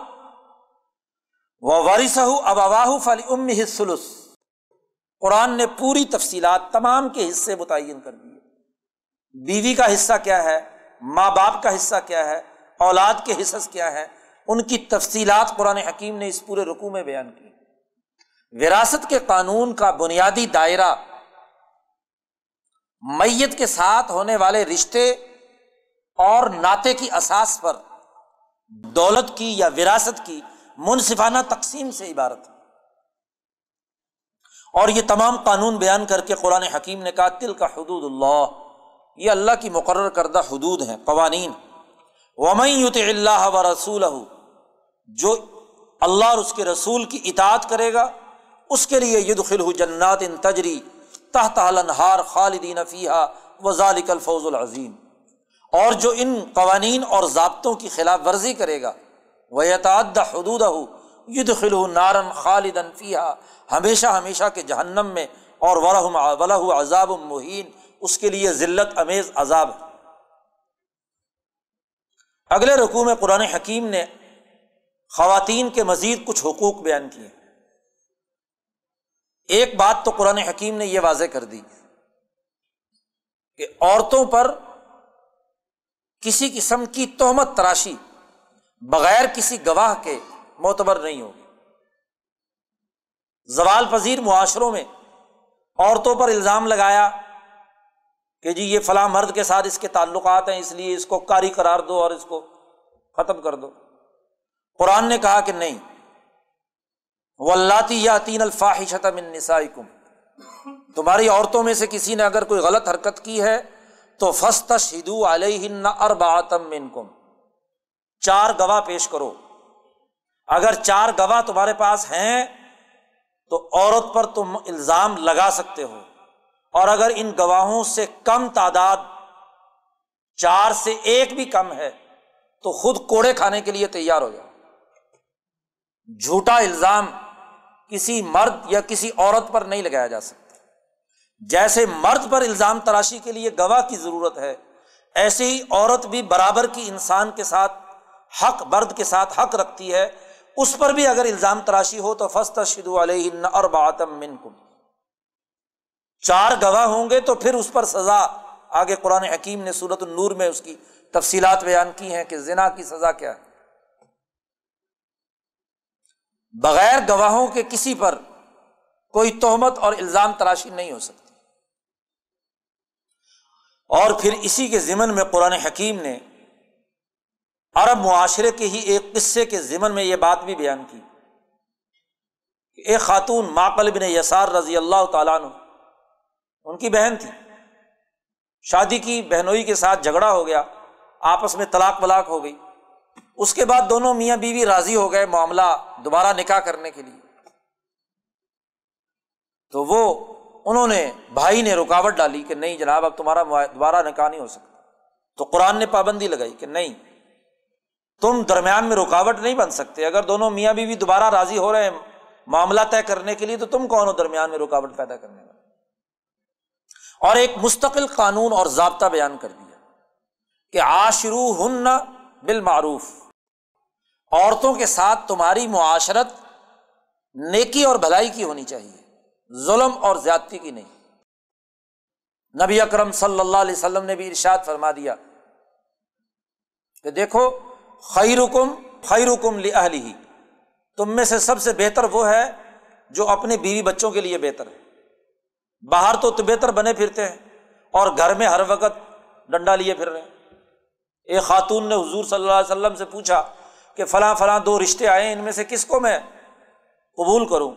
وہ وارث اب اواہ فلی ام حصلس قرآن نے پوری تفصیلات تمام کے حصے متعین کر دیے۔ بیوی کا حصہ کیا ہے؟ ماں باپ کا حصہ کیا ہے؟ اولاد کے حصص کیا ہے؟ ان کی تفصیلات قرآن حکیم نے اس پورے رقو میں بیان کی۔ وراثت کے قانون کا بنیادی دائرہ میت کے ساتھ ہونے والے رشتے اور ناطے کی اساس پر دولت کی یا وراثت کی منصفانہ تقسیم سے عبارت اور یہ تمام قانون بیان کر کے قرآن حکیم نے کہا تل کا حدود اللہ، یہ اللہ کی مقرر کردہ حدود ہیں، قوانین۔ ومت اللہ و رسول جو اللہ اور اس کے رسول کی اطاعت کرے گا، اس کے لیے ید خل جنات ان تجری تحت النہار خالدین فیحہ و الفوز العظیم۔ اور جو ان قوانین اور ضابطوں کی خلاف ورزی کرے گا وہ یتعد حدود ید خلو نارن خالدن فیحہ ہمیشہ ہمیشہ کے جہنم میں، اور ولہ عذاب المحین اس کے لیے ذلت، امیز، عذاب۔ ہے اگلے رقوع میں قرآن حکیم نے خواتین کے مزید کچھ حقوق بیان کیے۔ ایک بات تو قرآن حکیم نے یہ واضح کر دی کہ عورتوں پر کسی قسم کی تہمت تراشی بغیر کسی گواہ کے معتبر نہیں ہوگی۔ زوال پذیر معاشروں میں عورتوں پر الزام لگایا کہ جی یہ فلاں مرد کے ساتھ اس کے تعلقات ہیں، اس لیے اس کو کاری قرار دو اور اس کو ختم کر دو۔ قرآن نے کہا کہ نہیں وہ اللہ یا تین الفاحشت من نسائکم تمہاری عورتوں میں سے کسی نے اگر کوئی غلط حرکت کی ہے، تو فسط شدو علیہ ارباتم من کم چار گواہ پیش کرو۔ اگر چار گواہ تمہارے پاس ہیں، تو عورت پر تم الزام لگا سکتے ہو۔ اور اگر ان گواہوں سے کم تعداد، چار سے ایک بھی کم ہے، تو خود کوڑے کھانے کے لیے تیار ہو جاؤ۔ جھوٹا الزام کسی مرد یا کسی عورت پر نہیں لگایا جا سکتا۔ جیسے مرد پر الزام تراشی کے لیے گواہ کی ضرورت ہے، ایسے ہی عورت بھی برابر کی انسان کے ساتھ، حق برد کے ساتھ حق رکھتی ہے۔ اس پر بھی اگر الزام تراشی ہو تو فسط شدو علیہ اور باتم من کم چار گواہ ہوں گے تو پھر اس پر سزا۔ آگے قرآن حکیم نے صورت النور میں اس کی تفصیلات بیان کی ہیں کہ زنا کی سزا کیا ہے۔ بغیر گواہوں کے کسی پر کوئی تہمت اور الزام تراشی نہیں ہو سکتی۔ اور پھر اسی کے ضمن میں قرآن حکیم نے عرب معاشرے کے ہی ایک قصے کے ضمن میں یہ بات بھی بیان کی کہ ایک خاتون ماقل بن یسار رضی اللہ تعالیٰ عنہ، ان کی بہن تھی۔ شادی کی بہنوئی کے ساتھ جھگڑا ہو گیا، آپس میں طلاق ولاق ہو گئی۔ اس کے بعد دونوں میاں بیوی راضی ہو گئے معاملہ دوبارہ نکاح کرنے کے لیے۔ تو وہ انہوں نے بھائی نے رکاوٹ ڈالی کہ نہیں جناب، اب تمہارا دوبارہ نکاح نہیں ہو سکتا۔ تو قرآن نے پابندی لگائی کہ نہیں، تم درمیان میں رکاوٹ نہیں بن سکتے۔ اگر دونوں میاں بیوی دوبارہ راضی ہو رہے ہیں معاملہ طے کرنے کے لیے، تو تم کون ہو درمیان میں رکاوٹ پیدا کرنے والا اور ایک مستقل قانون اور ضابطہ بیان کر دیا کہ آشرو ہن بالمعروف۔ عورتوں کے ساتھ تمہاری معاشرت نیکی اور بھلائی کی ہونی چاہیے، ظلم اور زیادتی کی نہیں۔ نبی اکرم صلی اللہ علیہ وسلم نے بھی ارشاد فرما دیا کہ دیکھو خیر حکم خیر حکم لی تم میں سے سب سے بہتر وہ ہے جو اپنے بیوی بچوں کے لیے بہتر ہے۔ باہر تو بہتر بنے پھرتے ہیں اور گھر میں ہر وقت ڈنڈا لیے پھر رہے ہیں۔ ایک خاتون نے حضور صلی اللہ علیہ وسلم سے پوچھا کہ فلاں فلاں دو رشتے آئے، ان میں سے کس کو میں قبول کروں؟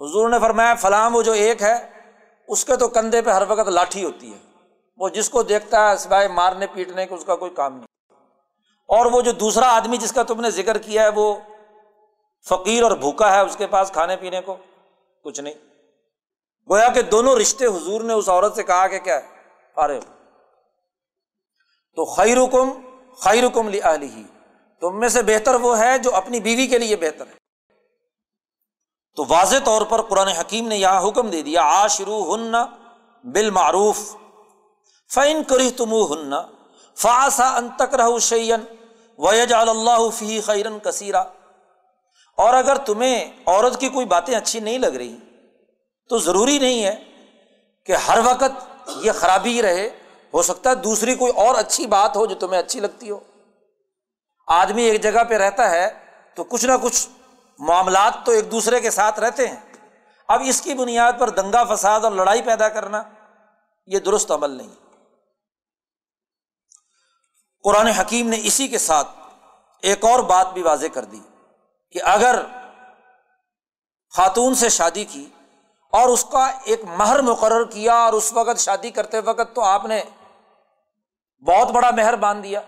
حضور نے فرمایا، فلاں وہ جو ایک ہے، اس کے تو کندھے پہ ہر وقت لاٹھی ہوتی ہے۔ وہ جس کو دیکھتا ہے، سوائے مارنے پیٹنے کے، اس کا کوئی کام نہیں۔ اور وہ جو دوسرا آدمی جس کا تم نے ذکر کیا ہے، وہ فقیر اور بھوکا ہے اس کے پاس کھانے پینے کو؟ کچھ نہیں۔ گویا کہ دونوں رشتے حضور نے اس عورت سے کہا کہ کیا ہے؟ تو خیر حکم خیر حکم لی تم میں سے بہتر وہ ہے جو اپنی بیوی کے لیے بہتر ہے۔ تو واضح طور پر قرآن حکیم نے یہاں حکم دے دیا آشرو ہن بال معروف فعن کری تم ہن فاسا ان تک رہ شعین ویج اللہ فی خیرن کثیرہ اور اگر تمہیں عورت کی کوئی باتیں اچھی نہیں لگ رہی، تو ضروری نہیں ہے کہ ہر وقت یہ خرابی رہے۔ ہو سکتا ہے دوسری کوئی اور اچھی بات ہو جو تمہیں اچھی لگتی ہو۔ آدمی ایک جگہ پہ رہتا ہے تو کچھ نہ کچھ معاملات تو ایک دوسرے کے ساتھ رہتے ہیں۔ اب اس کی بنیاد پر دنگا فساد اور لڑائی پیدا کرنا یہ درست عمل نہیں۔ قرآن حکیم نے اسی کے ساتھ ایک اور بات بھی واضح کر دی کہ اگر خاتون سے شادی کی اور اس کا ایک مہر مقرر کیا اور اس وقت شادی کرتے وقت تو آپ نے بہت بڑا مہر باندھ دیا۔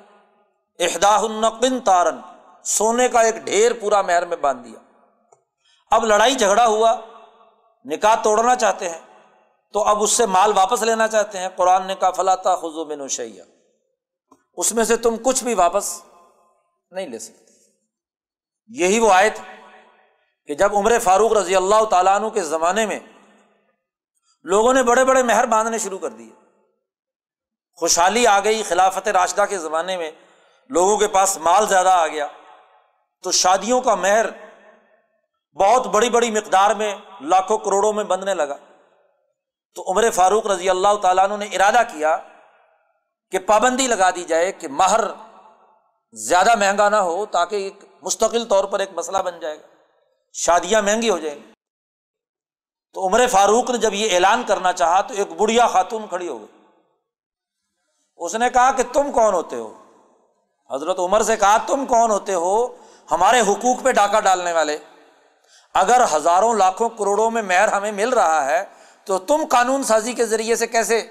احدا النقن تارن سونے کا ایک ڈھیر پورا مہر میں باندھ دیا۔ اب لڑائی جھگڑا ہوا، نکاح توڑنا چاہتے ہیں، تو اب اس سے مال واپس لینا چاہتے ہیں۔ قرآن نے کہا فلاطا خزو بن شیا اس میں سے تم کچھ بھی واپس نہیں لے سکتے۔ یہی وہ آئے تھے کہ جب عمر فاروق رضی اللہ تعالیٰ عنہ کے زمانے میں لوگوں نے بڑے بڑے مہر باندھنے شروع کر دیے۔ خوشحالی آ گئی خلافت راشدہ کے زمانے میں۔ لوگوں کے پاس مال زیادہ آ گیا۔ تو شادیوں کا مہر بہت بڑی بڑی مقدار میں لاکھوں کروڑوں میں بندنے لگا۔ تو عمر فاروق رضی اللہ تعالیٰ عنہ نے ارادہ کیا کہ پابندی لگا دی جائے کہ مہر زیادہ مہنگا نہ ہو تاکہ ایک مستقل طور پر ایک مسئلہ بن جائے گا۔ شادیاں مہنگی ہو جائیں گی۔ تو عمر فاروق نے جب یہ اعلان کرنا چاہا تو ایک بڑھیا خاتون کھڑی ہو گئی۔ اس نے کہا کہ تم کون ہوتے ہو؟ حضرت عمر سے کہا، تم کون ہوتے ہو؟ ہمارے حقوق پہ ڈاکہ ڈالنے والے۔ اگر ہزاروں لاکھوں کروڑوں میں مہر ہمیں مل رہا ہے، تو تم قانون سازی کے ذریعے سے کیسے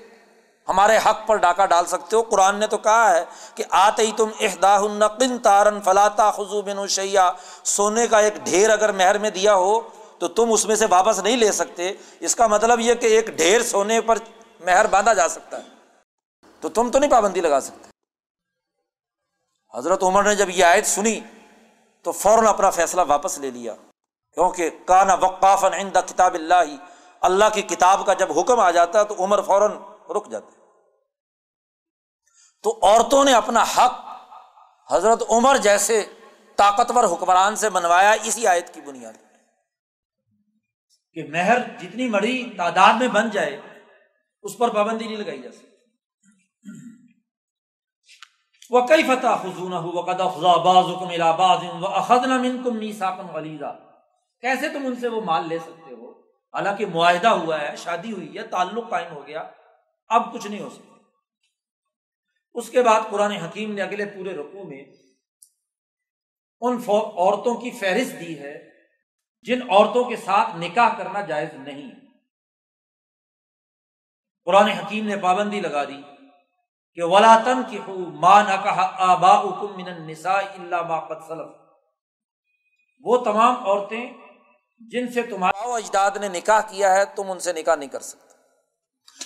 ہمارے حق پر ڈاکہ ڈال سکتے ہو؟ قرآن نے تو کہا ہے کہ آتے ہی تم احدا النقن تارن فلاطا خزو بن شیا سونے کا ایک ڈھیر اگر مہر میں دیا ہو، تو تم اس میں سے واپس نہیں لے سکتے۔ اس کا مطلب یہ کہ ایک ڈھیر سونے پر مہر باندھا جا سکتا ہے۔ تو تم تو نہیں پابندی لگا سکتے۔ حضرت عمر نے جب یہ آیت سنی تو فوراً اپنا فیصلہ واپس لے لیا۔ کیونکہ کانا وقاف عند کتاب اللہ اللہ کی کتاب کا جب حکم آ جاتا تو عمر فوراً رک جاتے۔ تو عورتوں نے اپنا حق حضرت عمر جیسے طاقتور حکمران سے منوایا اسی آیت کی بنیاد کہ مہر جتنی بڑی تعداد میں بن جائے، اس پر پابندی نہیں لگائی جا سکتی۔ وہ کئی فتح خزون کیسے تم ان سے وہ مال لے سکتے ہو؟ حالانکہ معاہدہ ہوا ہے، شادی ہوئی ہے، تعلق قائم ہو گیا، اب کچھ نہیں ہو سکتا۔ اس کے بعد قرآن حکیم نے اگلے پورے رقو میں ان عورتوں کی فہرست دی ہے، جن عورتوں کے ساتھ نکاح کرنا جائز نہیں۔ قرآن حکیم نے پابندی لگا دی۔ کہ ولاطن کی ہو ماں نہ کہا آبا حکم من النساء اللہ ماقت سلف۔ وہ تمام عورتیں جن سے تمہارا اجداد نے نکاح کیا ہے، تم ان سے نکاح نہیں کر سکتے۔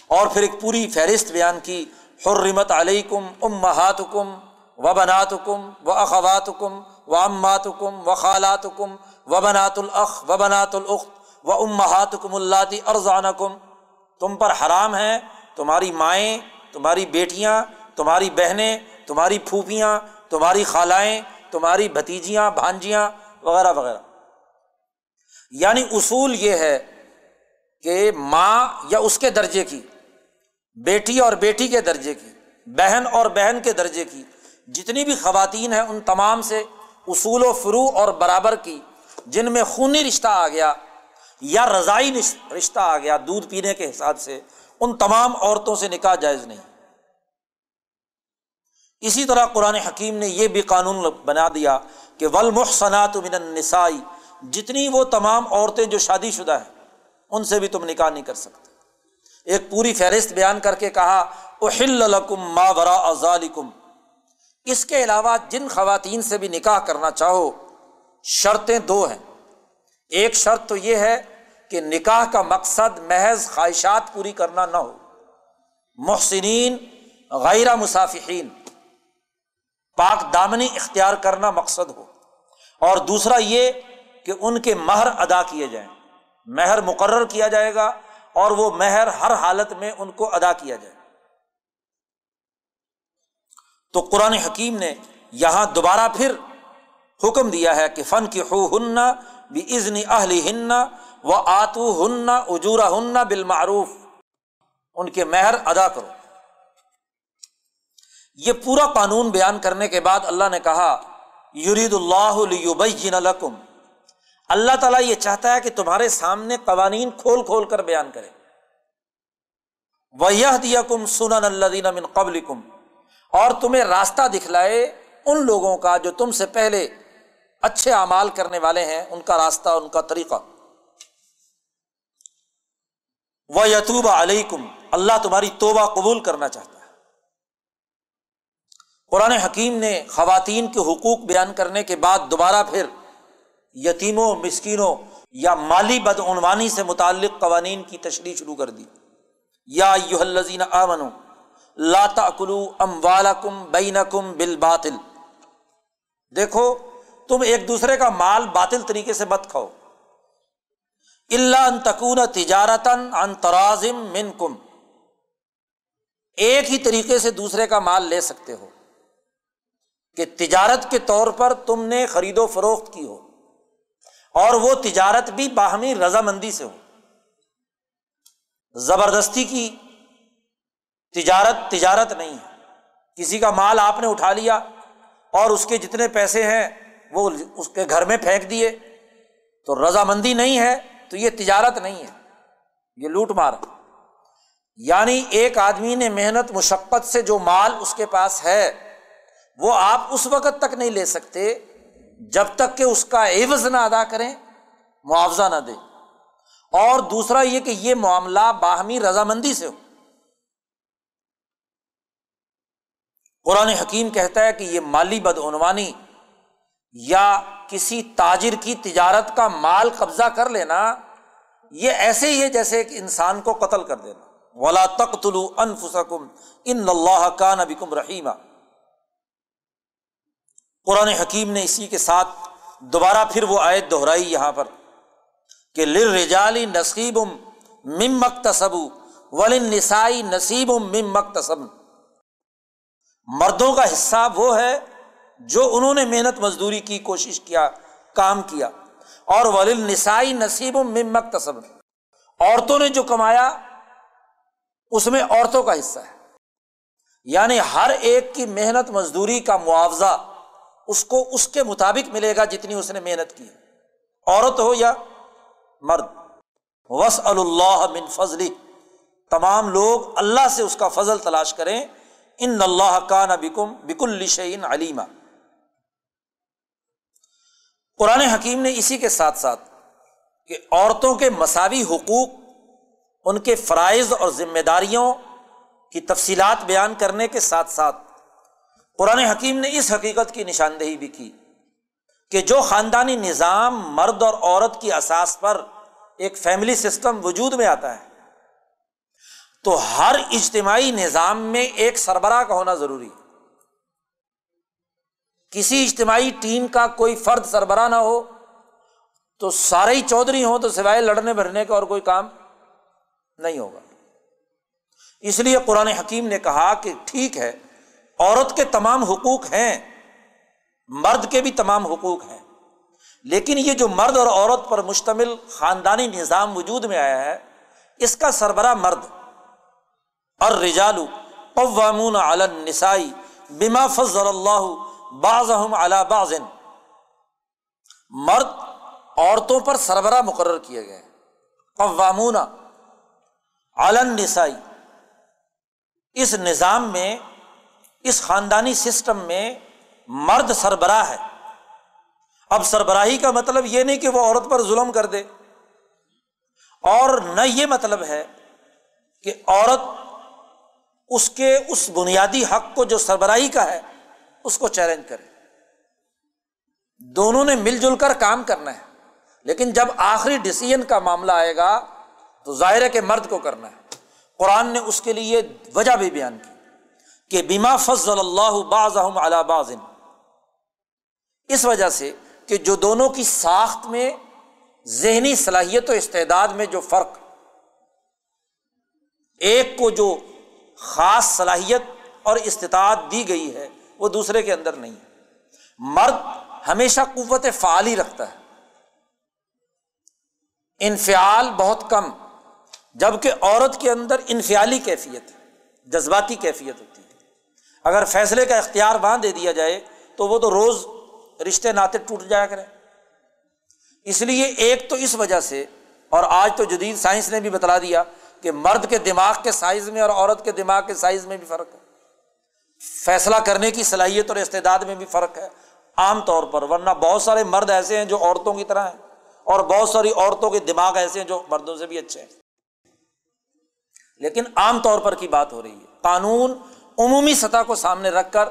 اور پھر ایک پوری فہرست بیان کی، حرمت علیکم ام محات حکم و بنات حکم و اخوات حکم و امات حکم و خالات حکم و بنات الخ و بنات العخت و ام محات حکم اللہ ارزان تم پر حرام ہے، تمہاری مائیں تمہاری بیٹیاں، تمہاری بہنیں، تمہاری پھوپھیاں، تمہاری خالائیں، تمہاری بھتیجیاں، بھانجیاں، وغیرہ وغیرہ۔ یعنی اصول یہ ہے کہ ماں یا اس کے درجے کی، بیٹی اور بیٹی کے درجے کی، بہن اور بہن کے درجے کی، جتنی بھی خواتین ہیں ان تمام سے اصول و فرو اور برابر کی، جن میں خونی رشتہ آ گیا یا رضائی رشتہ آ گیا دودھ پینے کے حساب سے، ان تمام عورتوں سے نکاح جائز نہیں۔ اسی طرح قرآن حکیم نے یہ بھی قانون بنا دیا کہ ول محسنات من النسائی جتنی وہ تمام عورتیں جو شادی شدہ ہیں، ان سے بھی تم نکاح نہیں کر سکتے۔ ایک پوری فہرست بیان کر کے کہا، احل لکم ما ورا ازالکم اس کے علاوہ جن خواتین سے بھی نکاح کرنا چاہو، شرطیں دو ہیں۔ ایک شرط تو یہ ہے کہ نکاح کا مقصد محض خواہشات پوری کرنا نہ ہو۔ محسنین غیر مسافین پاک دامنی اختیار کرنا مقصد ہو۔ اور دوسرا یہ کہ ان کے مہر ادا کیے جائیں۔ مہر مقرر کیا جائے گا اور وہ مہر ہر حالت میں ان کو ادا کیا جائے۔ تو قرآن حکیم نے یہاں دوبارہ پھر حکم دیا ہے کہ فن کی ہو ہن بھی ازنی اہل ہن و آتو ہن اجورا ہن بالمعروف۔ ان کے مہر ادا کرو۔ یہ پورا قانون بیان کرنے کے بعد اللہ نے کہا یرید اللہ لکم۔ اللہ تعالیٰ یہ چاہتا ہے کہ تمہارے سامنے قوانین کھول کھول کر بیان کرے۔ وہ دیا کم سنن اللہ من قبل کم اور تمہیں راستہ دکھلائے ان لوگوں کا جو تم سے پہلے اچھے اعمال کرنے والے ہیں، ان کا راستہ، ان کا طریقہ۔ وہ یتوب علیکم۔ اللہ تمہاری توبہ قبول کرنا چاہتا قرآن حکیم نے خواتین کے حقوق بیان کرنے کے بعد دوبارہ پھر یتیموں، مسکینوں یا مالی بدعنوانی سے متعلق قوانین کی تشریح شروع کر دی۔ یا یو الزین امن لاتا کلو ام والا کم بین کم بل باطل دیکھو، تم ایک دوسرے کا مال باطل طریقے سے مت کھاؤ۔ اللہ ان تکون تجارتن ان من کم ایک ہی طریقے سے دوسرے کا مال لے سکتے ہو۔ کہ تجارت کے طور پر تم نے خرید و فروخت کی ہو اور وہ تجارت بھی باہمی رضامندی سے ہو۔ زبردستی کی تجارت تجارت نہیں ہے۔ کسی کا مال آپ نے اٹھا لیا اور اس کے جتنے پیسے ہیں وہ اس کے گھر میں پھینک دیے تو رضامندی نہیں ہے تو یہ تجارت نہیں ہے۔ یہ لوٹ مار۔ یعنی ایک آدمی نے محنت مشقت سے جو مال اس کے پاس ہے وہ آپ اس وقت تک نہیں لے سکتے جب تک کہ اس کا عوض نہ ادا کریں، معاوضہ نہ دے۔ اور دوسرا یہ کہ یہ معاملہ باہمی رضامندی سے ہو۔ قرآن حکیم کہتا ہے کہ یہ مالی بدعنوانی یا کسی تاجر کی تجارت کا مال قبضہ کر لینا، یہ ایسے ہی ہے جیسے کہ انسان کو قتل کر دینا۔ ولا تک تلو انفسکم ان اللہ کا نبی کم رحیمہ قرآن حکیم نے اسی کے ساتھ دوبارہ پھر وہ آیت دہرائی یہاں پر کہ لر رجالی نصیب مم مکتسب ول نسائی نصیب مم مکتسب مردوں کا حصہ وہ ہے جو انہوں نے محنت مزدوری کی، کوشش کیا، کام کیا۔ اور ولل نسائی نصیب مم مکتسب عورتوں نے جو کمایا، اس میں عورتوں کا حصہ ہے۔ یعنی ہر ایک کی محنت مزدوری کا معاوضہ اس کو اس کے مطابق ملے گا جتنی اس نے محنت کی۔ عورت ہو یا مرد وس اللہ من فضلی تمام لوگ اللہ سے اس کا فضل تلاش کریں۔ ان اللہ کا نبکم بک الشعین علیمہ قرآن حکیم نے اسی کے ساتھ ساتھ کہ عورتوں کے مساوی حقوق، ان کے فرائض اور ذمہ داریوں کی تفصیلات بیان کرنے کے ساتھ ساتھ قرآن حکیم نے اس حقیقت کی نشاندہی بھی کی کہ جو خاندانی نظام مرد اور عورت کی اساس پر ایک فیملی سسٹم وجود میں آتا ہے، تو ہر اجتماعی نظام میں ایک سربراہ کا ہونا ضروری ہے۔ کسی اجتماعی ٹیم کا کوئی فرد سربراہ نہ ہو، تو سارے ہی چودھری ہوں تو سوائے لڑنے بھرنے کا اور کوئی کام نہیں ہوگا۔ اس لیے قرآن حکیم نے کہا کہ ٹھیک ہے عورت کے تمام حقوق ہیں، مرد کے بھی تمام حقوق ہیں۔ لیکن یہ جو مرد اور عورت پر مشتمل خاندانی نظام وجود میں آیا ہے، اس کا سربراہ مرد۔ اور رجالو قوامون نسائی بما فضل اللہ بعض بعض۔ مرد عورتوں پر سربراہ مقرر کیے گئے۔ قوامون علن نسائی اس نظام میں اس خاندانی سسٹم میں مرد سربراہ ہے۔ اب سربراہی کا مطلب یہ نہیں کہ وہ عورت پر ظلم کر دے۔ اور نہ یہ مطلب ہے کہ عورت اس کے اس بنیادی حق کو جو سربراہی کا ہے، اس کو چیلنج کرے۔ دونوں نے مل جل کر کام کرنا ہے۔ لیکن جب آخری ڈسیزن کا معاملہ آئے گا تو ظاہر ہے کہ مرد کو کرنا ہے۔ قرآن نے اس کے لیے وجہ بھی بیان کی۔ کہ بیما فضل اللہ باز باز اس وجہ سے کہ جو دونوں کی ساخت میں ذہنی صلاحیت و استعداد میں جو فرق، ایک کو جو خاص صلاحیت اور استطاعت دی گئی ہے، وہ دوسرے کے اندر نہیں۔ ہے مرد ہمیشہ قوت فعال ہی رکھتا ہے۔ انفیال بہت کم جبکہ عورت کے اندر انفیالی کیفیت ہے جذباتی کیفیت ہوتی ہے۔ اگر فیصلے کا اختیار وہاں دے دیا جائے تو وہ تو روز رشتے ناطے ٹوٹ جایا کرے اس لیے ایک تو اس وجہ سے اور آج تو جدید سائنس نے بھی بتلا دیا کہ مرد کے دماغ کے سائز میں اور عورت کے دماغ کے سائز میں بھی فرق ہے۔ فیصلہ کرنے کی صلاحیت اور استعداد میں بھی فرق ہے۔ عام طور پر، ورنہ بہت سارے مرد ایسے ہیں جو عورتوں کی طرح ہیں اور بہت ساری عورتوں کے دماغ ایسے ہیں جو مردوں سے بھی اچھے ہیں۔ لیکن عام طور پر کی بات ہو رہی ہے۔ قانون عمومی سطح کو سامنے رکھ کر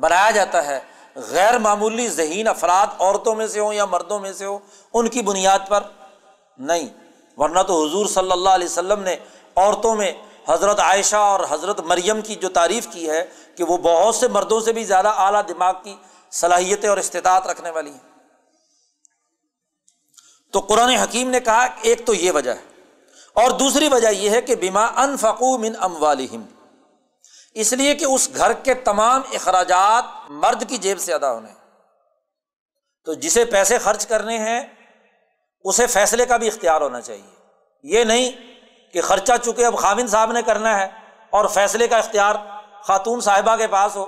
بنایا جاتا ہے۔ غیر معمولی ذہین افراد عورتوں میں سے ہوں یا مردوں میں سے ہو ان کی بنیاد پر نہیں۔ ورنہ تو حضور صلی اللہ علیہ وسلم نے عورتوں میں حضرت عائشہ اور حضرت مریم کی جو تعریف کی ہے کہ وہ بہت سے مردوں سے بھی زیادہ اعلیٰ دماغ کی صلاحیتیں اور استطاعت رکھنے والی ہیں۔ تو قرآن حکیم نے کہا، ایک تو یہ وجہ ہے اور دوسری وجہ یہ ہے کہ بیما ان فقو من ام والم اس لیے کہ اس گھر کے تمام اخراجات مرد کی جیب سے ادا ہونے تو جسے پیسے خرچ کرنے ہیں، اسے فیصلے کا بھی اختیار ہونا چاہیے۔ یہ نہیں کہ خرچہ چکے اب خامن صاحب نے کرنا ہے اور فیصلے کا اختیار خاتون صاحبہ کے پاس ہو،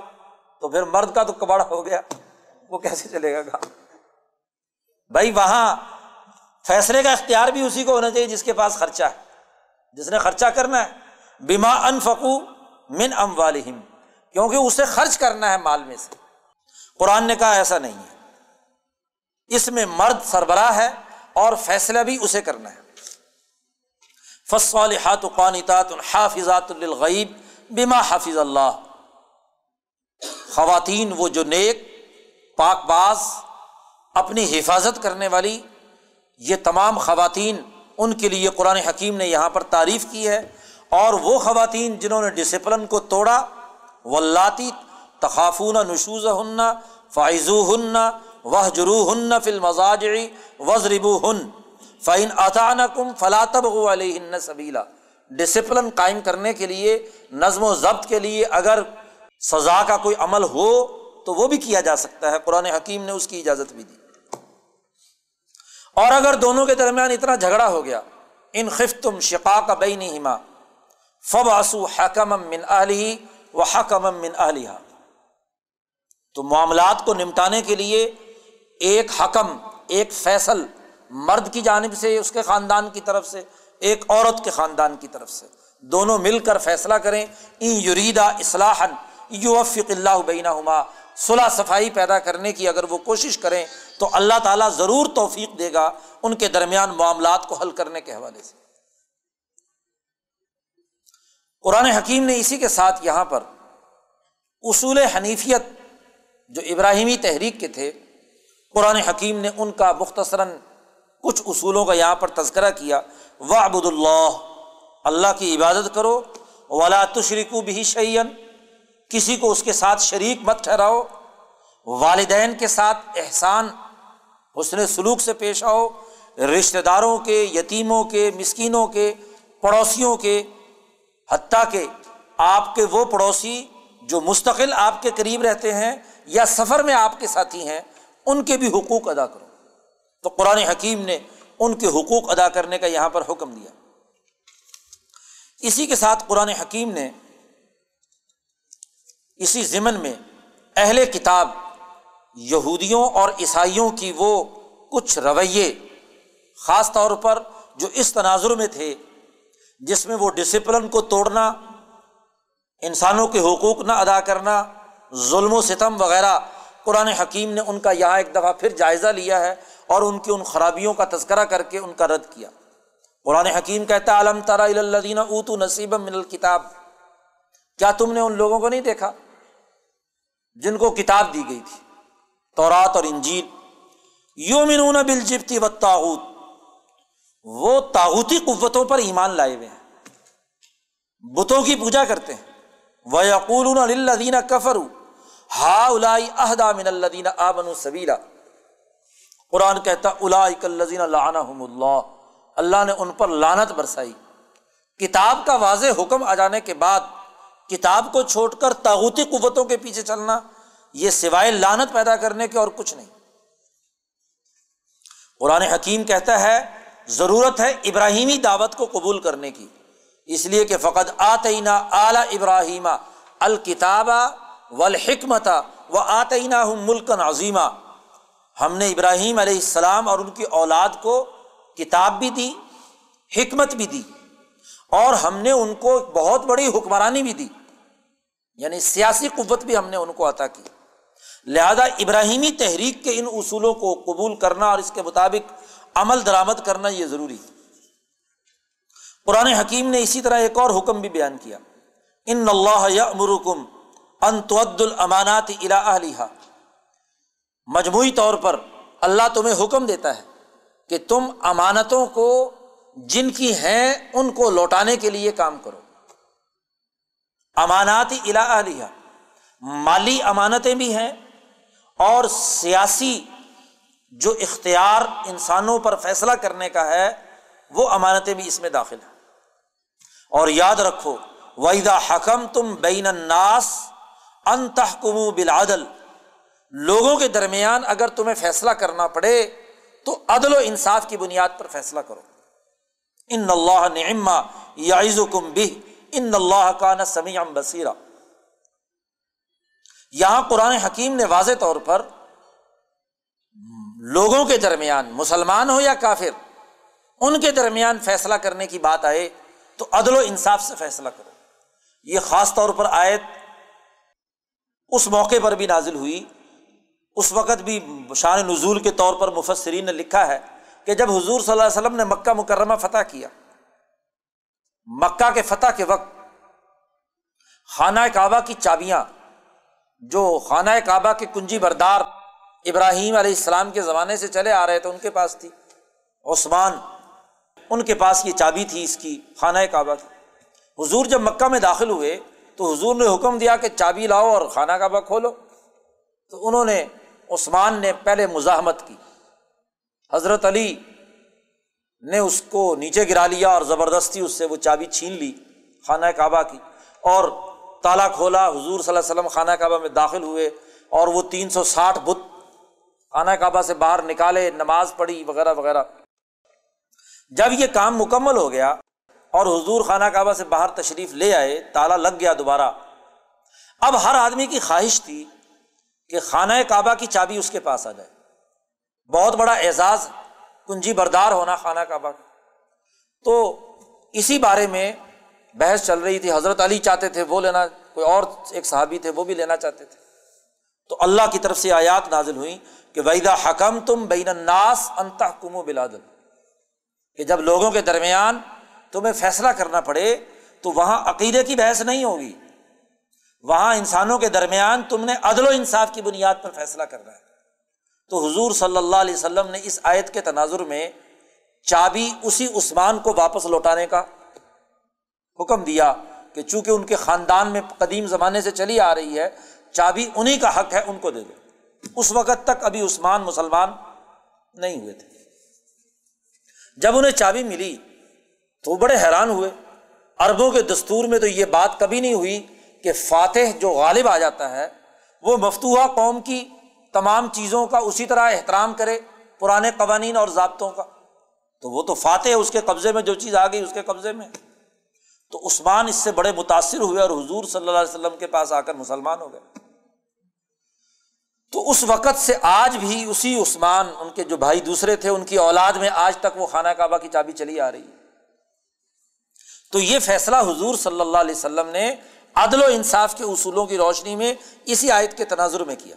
تو پھر مرد کا تو کباڑ ہو گیا۔ وہ کیسے چلے گا کام بھائی وہاں فیصلے کا اختیار بھی اسی کو ہونا چاہیے جس کے پاس خرچہ ہے۔ جس نے خرچا کرنا ہے۔ بیما ان فکو من ام والم کیونکہ اسے خرچ کرنا ہے مال میں سے۔ قرآن نے کہا ایسا نہیں ہے۔ اس میں مرد سربراہ ہے اور فیصلہ بھی اسے کرنا ہے۔ فصالحات قانتات حافظات للغیب بما حافظ اللہ۔ خواتین وہ جو نیک، پاک باز، اپنی حفاظت کرنے والی، یہ تمام خواتین ان کے لیے قرآن حکیم نے یہاں پر تعریف کی ہے۔ اور وہ خواتین جنہوں نے ڈسپلن کو توڑا ولاتی تخافون نشوز ہن فائز ہن وہ جرو ہن فل مزاجری وزربو ہن فعین اطان کم فلاطب علیہ سبیلا ڈسپلن قائم کرنے کے لیے، نظم و ضبط کے لیے اگر سزا کا کوئی عمل ہو تو وہ بھی کیا جا سکتا ہے۔ قرآن حکیم نے اس کی اجازت بھی دی۔ اور اگر دونوں کے درمیان اتنا جھگڑا ہو گیا، ان خف تم شقا کا بئی نہیں ہما فب آسو حکم من علی و حکم من علیہ تو معاملات کو نمٹانے کے لیے ایک حکم، ایک فیصل مرد کی جانب سے، اس کے خاندان کی طرف سے، ایک عورت کے خاندان کی طرف سے۔ دونوں مل کر فیصلہ کریں این یریدا اصلاح یو فق اللہ بینہ ہما صلاح صفائی پیدا کرنے کی اگر وہ کوشش کریں، تو اللہ تعالیٰ ضرور توفیق دے گا ان کے درمیان معاملات کو حل کرنے کے حوالے سے۔ قرآن حکیم نے اسی کے ساتھ یہاں پر اصول حنیفیت جو ابراہیمی تحریک کے تھے، قرآن حکیم نے ان کا مختصراً کچھ اصولوں کا یہاں پر تذکرہ کیا۔ و ابود اللہ اللہ کی عبادت کرو۔ ولا تشریکو بھی شعین کسی کو اس کے ساتھ شریک مت ٹھہراؤ۔ والدین کے ساتھ احسان، حسن سلوک سے پیش آؤ۔ رشتہ داروں کے، یتیموں کے، مسکینوں کے، پڑوسیوں کے حتیٰ کہ آپ کے وہ پڑوسی جو مستقل آپ کے قریب رہتے ہیں یا سفر میں آپ کے ساتھی ہیں، ان کے بھی حقوق ادا کرو۔ تو قرآن حکیم نے ان کے حقوق ادا کرنے کا یہاں پر حکم دیا۔ اسی کے ساتھ قرآن حکیم نے اسی ضمن میں اہل کتاب، یہودیوں اور عیسائیوں کی وہ کچھ رویے، خاص طور پر جو اس تناظر میں تھے جس میں وہ ڈسپلن کو توڑنا، انسانوں کے حقوق نہ ادا کرنا، ظلم و ستم وغیرہ، قرآن حکیم نے ان کا یہاں ایک دفعہ پھر جائزہ لیا ہے اور ان کی ان خرابیوں کا تذکرہ کر کے ان کا رد کیا۔ قرآن حکیم کہتا علم ترا الدین اوتو نصیب من الکتاب کیا تم نے ان لوگوں کو نہیں دیکھا؟ جن کو کتاب دی گئی تھی، تورات اور انجیل۔ یومنون بالجبتی و تاغوت وہ تاغوتی قوتوں پر ایمان لائے ہوئے ہیں۔ بتوں کی پوجا کرتے ہیں۔ وہ یقول الدینہ کفر ہا الائی اہدا من الدین آبن سبیلا قرآن کہتا الزین اللہ اللہ نے ان پر لانت برسائی۔ کتاب کا واضح حکم آ جانے کے بعد کتاب کو چھوڑ کر تاغوتی قوتوں کے پیچھے چلنا، یہ سوائے لانت پیدا کرنے کے اور کچھ نہیں۔ قرآن حکیم کہتا ہے ضرورت ہے ابراہیمی دعوت کو قبول کرنے کی۔ اس لیے کہ فقط آتئینہ اعلیٰ ابراہیم الکتابہ و الحکمت و آتئینہ ملکن عظیمہ ہم نے ابراہیم علیہ السلام اور ان کی اولاد کو کتاب بھی دی، حکمت بھی دی، اور ہم نے ان کو بہت بڑی حکمرانی بھی دی۔ یعنی سیاسی قوت بھی ہم نے ان کو عطا کی۔ لہذا ابراہیمی تحریک کے ان اصولوں کو قبول کرنا اور اس کے مطابق عمل درآمد کرنا یہ ضروری ہے۔ قرآن حکیم نے اسی طرح ایک اور حکم بھی بیان کیا۔ ان اللہ یا امرکم انتود المانات الا مجموعی طور پر اللہ تمہیں حکم دیتا ہے کہ تم امانتوں کو جن کی ہیں ان کو لوٹانے کے لیے کام کرو۔ امانات الا مالی امانتیں بھی ہیں اور سیاسی جو اختیار انسانوں پر فیصلہ کرنے کا ہے، وہ امانتیں بھی اس میں داخل ہیں۔ اور یاد رکھو وحدہ حکم تم بین الناس انتحکم بلادل لوگوں کے درمیان اگر تمہیں فیصلہ کرنا پڑے، تو عدل و انصاف کی بنیاد پر فیصلہ کرو۔ ان اللہ نعما یعز کم بھی ان اللہ کا نہ سمیام بصیرہ یہاں قرآن حکیم نے واضح طور پر لوگوں کے درمیان، مسلمان ہو یا کافر، ان کے درمیان فیصلہ کرنے کی بات آئے تو عدل و انصاف سے فیصلہ کرو۔ یہ خاص طور پر آیت اس موقع پر بھی نازل ہوئی۔ اس وقت بھی شان نزول کے طور پر مفسرین نے لکھا ہے کہ جب حضور صلی اللہ علیہ وسلم نے مکہ مکرمہ فتح کیا، مکہ کے فتح کے وقت خانہ کعبہ کی چابیاں، جو خانہ کعبہ کے کنجی بردار ابراہیم علیہ السلام کے زمانے سے چلے آ رہے تھے ان کے پاس تھی عثمان، ان کے پاس یہ چابی تھی اس کی، خانہ کعبہ کی۔ حضور جب مکہ میں داخل ہوئے تو حضور نے حکم دیا کہ چابی لاؤ اور خانہ کعبہ کھولو۔ تو انہوں نے عثمان نے پہلے مزاحمت کی۔ حضرت علی نے اس کو نیچے گرا لیا اور زبردستی اس سے وہ چابی چھین لی خانہ کعبہ کی۔ اور تالا کھولا، حضور صلی اللہ علیہ وسلم خانہ کعبہ میں داخل ہوئے اور وہ تین سو ساٹھ بت خانہ کعبہ سے باہر نکالے، نماز پڑھی، وغیرہ وغیرہ۔ جب یہ کام مکمل ہو گیا اور حضور خانہ کعبہ سے باہر تشریف لے آئے، تالا لگ گیا دوبارہ۔ اب ہر آدمی کی خواہش تھی کہ خانہ کعبہ کی چابی اس کے پاس آ جائے۔ بہت بڑا اعزاز، کنجی بردار ہونا خانہ کعبہ کا۔ تو اسی بارے میں بحث چل رہی تھی۔ حضرت علی چاہتے تھے، وہ لینا، کوئی اور ایک صحابی تھے، وہ بھی لینا چاہتے تھے۔ تو اللہ کی طرف سے آیات نازل ہوئی کہ ویدا حکم تم بین الناس انتہ کم و بلادل کہ جب لوگوں کے درمیان تمہیں فیصلہ کرنا پڑے تو وہاں عقیدے کی بحث نہیں ہوگی۔ وہاں انسانوں کے درمیان تم نے عدل و انصاف کی بنیاد پر فیصلہ کرنا ہے۔ تو حضور صلی اللہ علیہ وسلم نے اس آیت کے تناظر میں چابی اسی عثمان کو واپس لوٹانے کا حکم دیا کہ چونکہ ان کے خاندان میں قدیم زمانے سے چلی آ رہی ہے، چابی انہیں کا حق ہے، ان کو دے دو۔ اس وقت تک ابھی عثمان مسلمان نہیں ہوئے تھے۔ جب انہیں چابی ملی تو وہ بڑے حیران ہوئے۔ اربوں کے دستور میں تو یہ بات کبھی نہیں ہوئی کہ فاتح جو غالب آ جاتا ہے، وہ مفتوحہ قوم کی تمام چیزوں کا اسی طرح احترام کرے، پرانے قوانین اور ضابطوں کا۔ تو وہ تو فاتح اس کے قبضے میں جو چیز آ گئی، اس کے قبضے میں۔ تو عثمان اس سے بڑے متاثر ہوئے اور حضور صلی اللہ علیہ وسلم کے پاس آ کر مسلمان ہو گئے۔ تو اس وقت سے آج بھی اسی عثمان، ان کے جو بھائی دوسرے تھے، ان کی اولاد میں آج تک وہ خانہ کعبہ کی چابی چلی آ رہی ہے۔ تو یہ فیصلہ حضور صلی اللہ علیہ وسلم نے عدل و انصاف کے اصولوں کی روشنی میں اسی آیت کے تناظر میں کیا۔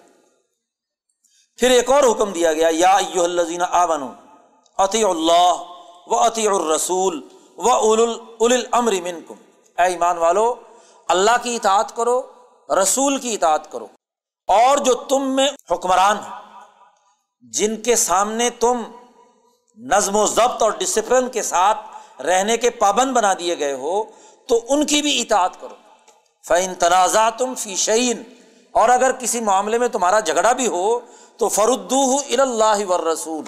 پھر ایک اور حکم دیا گیا، یا الزین آ بنو عطی اللہ و عطی الرسول و اول الامر منکم۔ اے ایمان والو، اللہ کی اطاعت کرو، رسول کی اطاعت کرو۔ اور جو تم میں حکمران جن کے سامنے تم نظم و ضبط اور ڈسپلن کے ساتھ رہنے کے پابند بنا دیے گئے ہو، تو ان کی بھی اطاعت کرو۔ فعن تنازع تم فی شعین اور اگر کسی معاملے میں تمہارا جھگڑا بھی ہو، تو فردو اللہ ور رسول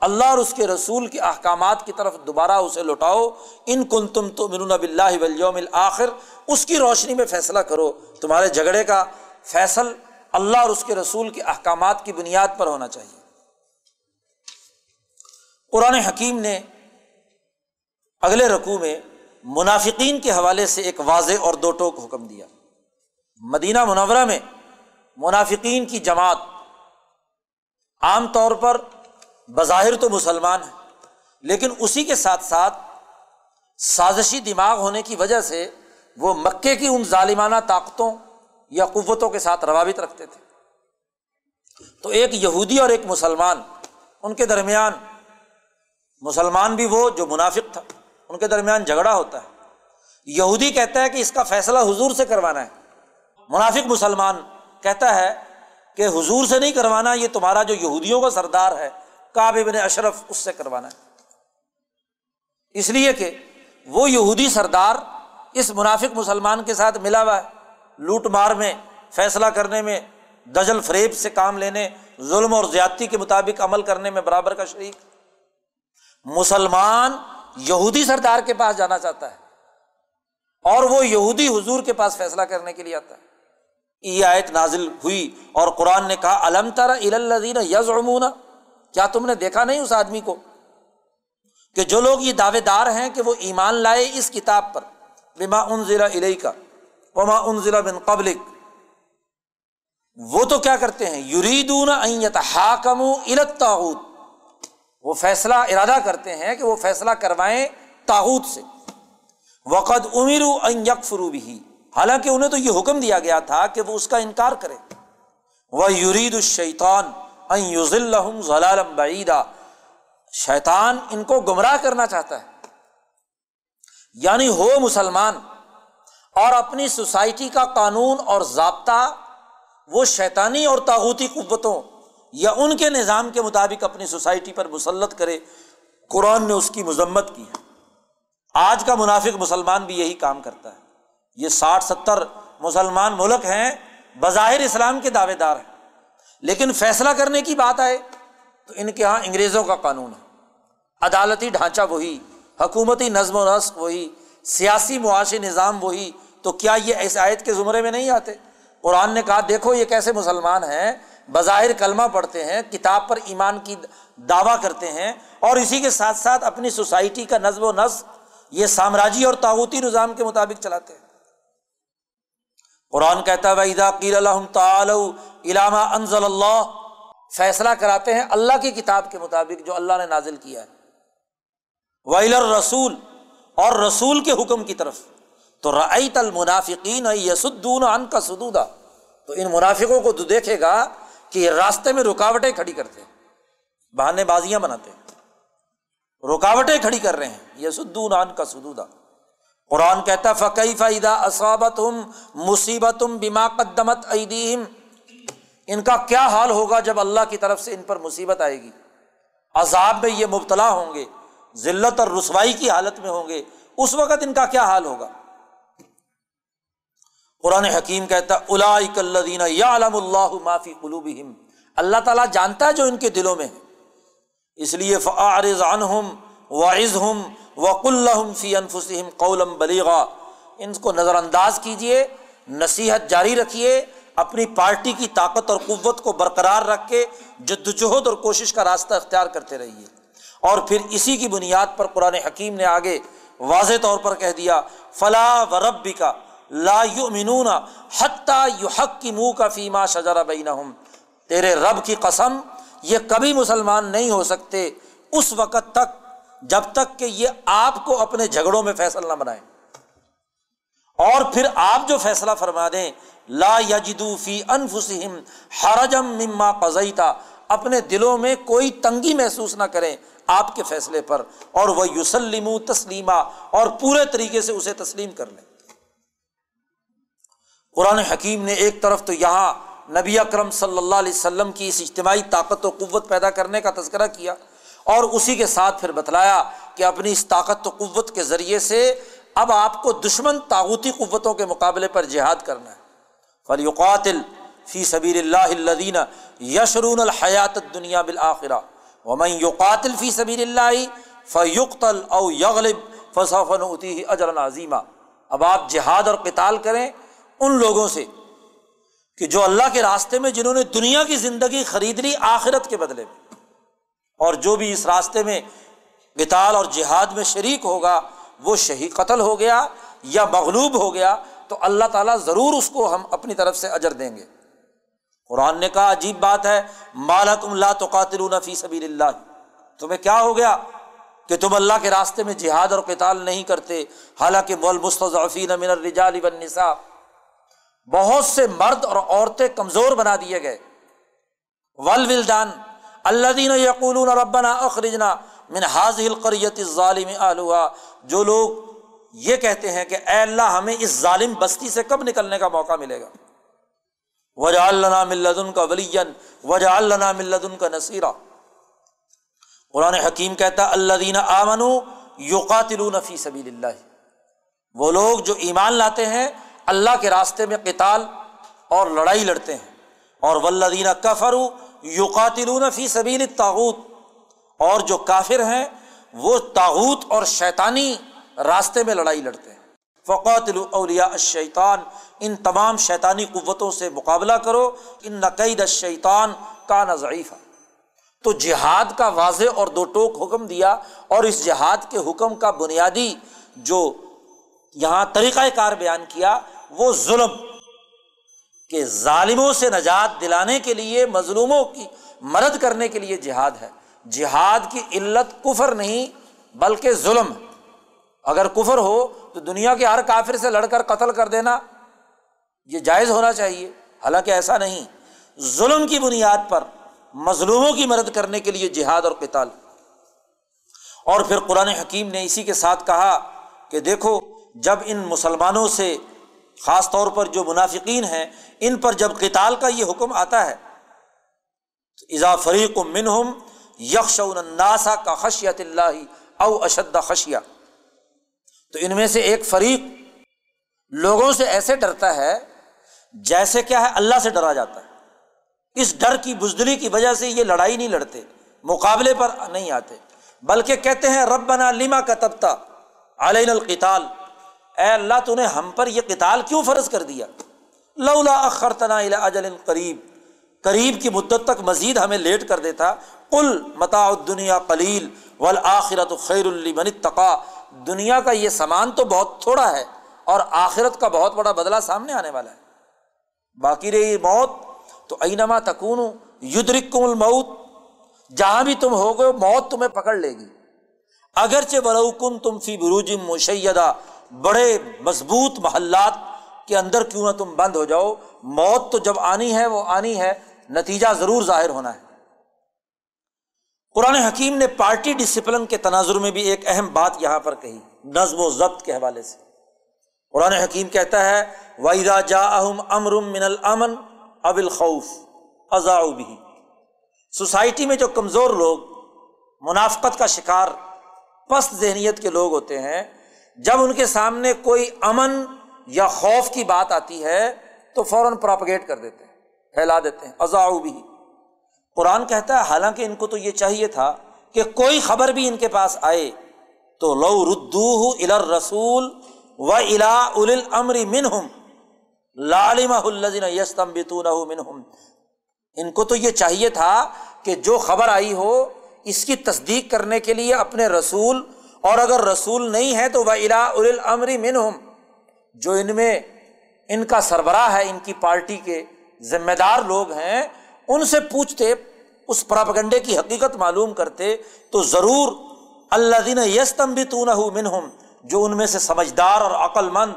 اللہ اور اس کے رسول کے احکامات کی طرف دوبارہ اسے لوٹاؤ۔ ان کن تم تو من بلّہ ولیوم الآخر، اس کی روشنی میں فیصلہ کرو۔ تمہارے جھگڑے کا فیصل اللہ اور اس کے رسول کے احکامات کی بنیاد پر ہونا چاہیے۔ قرآن حکیم نے اگلے رقوع میں منافقین کے حوالے سے ایک واضح اور دو ٹوک حکم دیا۔ مدینہ منورہ میں منافقین کی جماعت عام طور پر بظاہر تو مسلمان ہے، لیکن اسی کے ساتھ ساتھ سازشی دماغ ہونے کی وجہ سے وہ مکے کی ان ظالمانہ طاقتوں یا قوتوں کے ساتھ روابط رکھتے تھے۔ تو ایک یہودی اور ایک مسلمان، ان کے درمیان مسلمان بھی وہ جو منافق تھا، ان کے درمیان جھگڑا ہوتا ہے۔ یہودی کہتا ہے کہ اس کا فیصلہ حضور سے کروانا ہے۔ منافق مسلمان کہتا ہے کہ حضور سے نہیں کروانا، یہ تمہارا جو یہودیوں کا سردار ہے کاب ابن اشرف اس سے کروانا ہے۔ اس لیے کہ وہ یہودی سردار اس منافق مسلمان کے ساتھ ملا ہوا ہے۔ لوٹ مار میں، فیصلہ کرنے میں دجل فریب سے کام لینے، ظلم اور زیادتی کے مطابق عمل کرنے میں برابر کا شریک۔ مسلمان یہودی سردار کے پاس جانا چاہتا ہے اور وہ یہودی حضور کے پاس فیصلہ کرنے کے لیے آتا ہے۔ یہ آیت نازل ہوئی اور قرآن نے کہا علم ترا الدین یز کیا تم نے دیکھا نہیں اس آدمی کو؟ کہ جو لوگ یہ دعوے دار ہیں کہ وہ ایمان لائے اس کتاب پر۔ بما ان ضلع علیہ کا وما ان ضلع بن قبلک وہ تو کیا کرتے ہیں؟ یریدون حاکم الت وہ فیصلہ، ارادہ کرتے ہیں کہ وہ فیصلہ کروائیں تاحود سے۔ وقت امیر یکفرو بھی حالانکہ انہیں تو یہ حکم دیا گیا تھا کہ وہ اس کا انکار کرے وہ یرید الشیطان ضلالم بعیدہ شیطان ان کو گمراہ کرنا چاہتا ہے۔ یعنی ہو مسلمان اور اپنی سوسائٹی کا قانون اور ضابطہ وہ شیطانی اور تاغوتی قوتوں یا ان کے نظام کے مطابق اپنی سوسائٹی پر مسلط کرے، قرآن نے اس کی مذمت کی ہے۔ آج کا منافق مسلمان بھی یہی کام کرتا ہے۔ یہ ساٹھ ستر مسلمان ملک ہیں، بظاہر اسلام کے دعوے دار ہیں۔ لیکن فیصلہ کرنے کی بات آئے تو ان کے یہاں انگریزوں کا قانون ہے۔ عدالتی ڈھانچہ وہی، حکومتی نظم و نسق وہی، سیاسی معاشی نظام وہی تو کیا یہ ایس آیت کے زمرے میں نہیں آتے؟ قرآن نے کہا، دیکھو یہ کیسے مسلمان ہیں، بظاہر کلمہ پڑھتے ہیں، کتاب پر ایمان کی دعویٰ کرتے ہیں اور اسی کے ساتھ ساتھ اپنی سوسائٹی کا نظم و نسق یہ سامراجی اور تعوتی نظام کے مطابق چلاتے ہیں۔ قرآن کہتا ہے قیر علامہ انضل اللہ فیصلہ کراتے ہیں اللہ کی کتاب کے مطابق جو اللہ نے نازل کیا ہے۔ ویل رسول اور رسول کے حکم کی طرف۔ تو رعیت المنافقین یسدون ان کا سدودا۔ تو ان منافقوں کو تو دیکھے گا کہ یہ راستے میں رکاوٹیں کھڑی کرتے ہیں، بہانے بازیاں بناتے ہیں۔ رکاوٹیں کھڑی کر رہے ہیں، یسدون ان کا سدودا۔ قرآن کہتا فقی فیدا اسابت ہم مصیبت بیما قدمت ایدیم ان کا کیا حال ہوگا جب اللہ کی طرف سے ان پر مصیبت آئے گی؟ عذاب میں یہ مبتلا ہوں گے، ذلت اور رسوائی کی حالت میں ہوں گے۔ اس وقت ان کا کیا حال ہوگا؟ قرآن حکیم کہتا الدین یا علم اللہ معافی قلوب اللہ تعالیٰ جانتا ہے جو ان کے دلوں میں ہے۔ اس لیے فعارض عنہم وعز ہم وقل فی انفسم قولم بلیغا۔ ان کو نظر انداز کیجیے نصیحت جاری رکھیے اپنی پارٹی کی طاقت اور قوت کو برقرار رکھ کے جدوجہد اور کوشش کا راستہ اختیار کرتے رہیے اور پھر اسی کی بنیاد پر قرآن حکیم نے آگے واضح طور پر کہہ دیا فلاح و رب کا لا یؤمنون حتیٰ یو کی منہ کا فیما شجرا بینہم۔ تیرے رب کی قسم، یہ کبھی مسلمان نہیں ہو سکتے اس وقت تک، جب تک کہ یہ آپ کو اپنے جھگڑوں میں فیصل نہ بنائے۔ اور پھر آپ جو فیصلہ فرما دیں، لا یجدو فی انفسہم حرجم مما قضیتا۔ اپنے دلوں میں کوئی تنگی محسوس نہ کریں آپ کے فیصلے پر، اور وہ یوسلم تسلیمہ اور پورے طریقے سے اسے تسلیم کر لیں۔ قرآن حکیم نے ایک طرف تو یہاں نبی اکرم صلی اللہ علیہ وسلم کی اس اجتماعی طاقت و قوت پیدا کرنے کا تذکرہ کیا اور اسی کے ساتھ پھر بتلایا کہ اپنی اس طاقت و قوت کے ذریعے سے اب آپ کو دشمن طاوتی قوتوں کے مقابلے پر جہاد کرنا ہے۔ فلیقاتل فی سبیر اللہ الدین یشرون الحیات دنیا بالآخرہ ومن یقاتل فی سبیر اللہ فیقتل او یغلب فصفن اتی اجر عظیمہ اب آپ جہاد اور قتال کریں ان لوگوں سے کہ جو اللہ کے راستے میں جنہوں نے دنیا کی زندگی خرید لی، آخرت کے بدلے میں۔ اور جو بھی اس راستے میں قتال اور جہاد میں شریک ہوگا، وہ شہید قتل ہو گیا یا مغلوب ہو گیا، تو اللہ تعالیٰ ضرور اس کو ہم اپنی طرف سے اجر دیں گے۔ قرآن نے کہا، عجیب بات ہے مالکم لا تو فی سبیل اللہ تمہیں کیا ہو گیا کہ تم اللہ کے راستے میں جہاد اور قتال نہیں کرتے؟ حالانکہ مول مستضعفین من الرجال والنساء۔ بہت سے مرد اور عورتیں کمزور بنا دیے گئے۔ ول ولدان اللہ دین یقول ربنا اخرجنا من حاضل قریت ظالم آلوہا جو لوگ یہ کہتے ہیں کہ اے اللہ، ہمیں اس ظالم بستی سے کب نکلنے کا موقع ملے گا؟ وجہ اللہ ملدن کا ولین وجہ اللہ ملدن کا نصیرہ قرآن حکیم کہتا اللہ دین آمن یوقاتل فی سبیل اللہ۔ وہ لوگ جو ایمان لاتے ہیں اللہ کے راستے میں قتال اور لڑائی لڑتے ہیں۔ اور ولدینہ کفر یوقاتلون فی سبیل تاغوت اور جو کافر ہیں، وہ تاغوت اور شیطانی راستے میں لڑائی لڑتے ہیں۔ فقات اولیا الشیطان، ان تمام شیطانی قوتوں سے مقابلہ کرو۔ ان نقید الشیطان کا نظیفہ تو جہاد کا واضح اور دو ٹوک حکم دیا اور اس جہاد کے حکم کا بنیادی جو یہاں طریقۂ کار بیان کیا وہ ظلم کہ ظالموں سے نجات دلانے کے لیے، مظلوموں کی مدد کرنے کے لیے جہاد ہے۔ جہاد کی علت کفر نہیں، بلکہ ظلم۔ اگر کفر ہو تو دنیا کے ہر کافر سے لڑ کر قتل کر دینا، یہ جائز ہونا چاہیے۔ حالانکہ ایسا نہیں۔ ظلم کی بنیاد پر مظلوموں کی مدد کرنے کے لیے جہاد اور قتال۔ اور پھر قرآن حکیم نے اسی کے ساتھ کہا کہ دیکھو، جب ان مسلمانوں سے خاص طور پر جو منافقین ہیں، ان پر جب قتال کا یہ حکم آتا ہے اضا فریق و منہم یکش الناسا کا خشیت اللہ او اشد خشیا تو ان میں سے ایک فریق لوگوں سے ایسے ڈرتا ہے، جیسے کیا ہے، اللہ سے ڈرا جاتا ہے۔ اس ڈر کی بزدلی کی وجہ سے یہ لڑائی نہیں لڑتے، مقابلے پر نہیں آتے، بلکہ کہتے ہیں رب بنا لیما کا تبتا علین القتال۔ اے اللہ تو نے ہم پر یہ کتال کیوں فرض کر دیا؟ لولا اخرتنا اجل قریب۔ قریب کی مدت تک مزید ہمیں لیٹ کر دیتا۔ کل متا دنیا قلیل والآخرت خیر المن تقا دنیا کا یہ سامان تو بہت تھوڑا ہے اور آخرت کا بہت بڑا بدلا سامنے آنے والا ہے۔ باقی رہی موت، تو اینما تکون یدرک کم المعت جہاں بھی تم ہو گئے موت تمہیں پکڑ لے گی۔ اگرچہ بروکن تم فی بروج مشیدہ۔ بڑے مضبوط محلات کے اندر کیوں نہ تم بند ہو جاؤ؟ موت تو جب آنی ہے، وہ آنی ہے۔ نتیجہ ضرور ظاہر ہونا ہے۔ قرآن حکیم نے پارٹی ڈسپلن کے تناظر میں بھی ایک اہم بات یہاں پر کہی، نظم و ضبط کے حوالے سے۔ قرآن حکیم کہتا ہے ویدا جا اہم امر من الامن اب الخوف ازا بھی سوسائٹی میں جو کمزور لوگ، منافقت کا شکار، پست ذہنیت کے لوگ ہوتے ہیں جب ان کے سامنے کوئی امن یا خوف کی بات آتی ہے، تو فوراً پراپگیٹ کر دیتے ہیں، پھیلا دیتے ہیں، ازاؤ بھی قرآن کہتا ہے، حالانکہ ان کو تو یہ چاہیے تھا کہ کوئی خبر بھی ان کے پاس آئے، تو لو ردو الر رسول و الا ال امر منہم لالم الزین یستم بتون منہم. ان کو تو یہ چاہیے تھا کہ جو خبر آئی ہو، اس کی تصدیق کرنے کے لیے اپنے رسول اور اگر رسول نہیں ہے تو وہ الا ال منہم جو ان میں، ان کا سربراہ ہے، ان کی پارٹی کے ذمہ دار لوگ ہیں، ان سے پوچھتے، اس پراپگنڈے کی حقیقت معلوم کرتے، تو ضرور اللہ دین یستم بھی تو نہ منہم جو ان میں سے سمجھدار اور عقل مند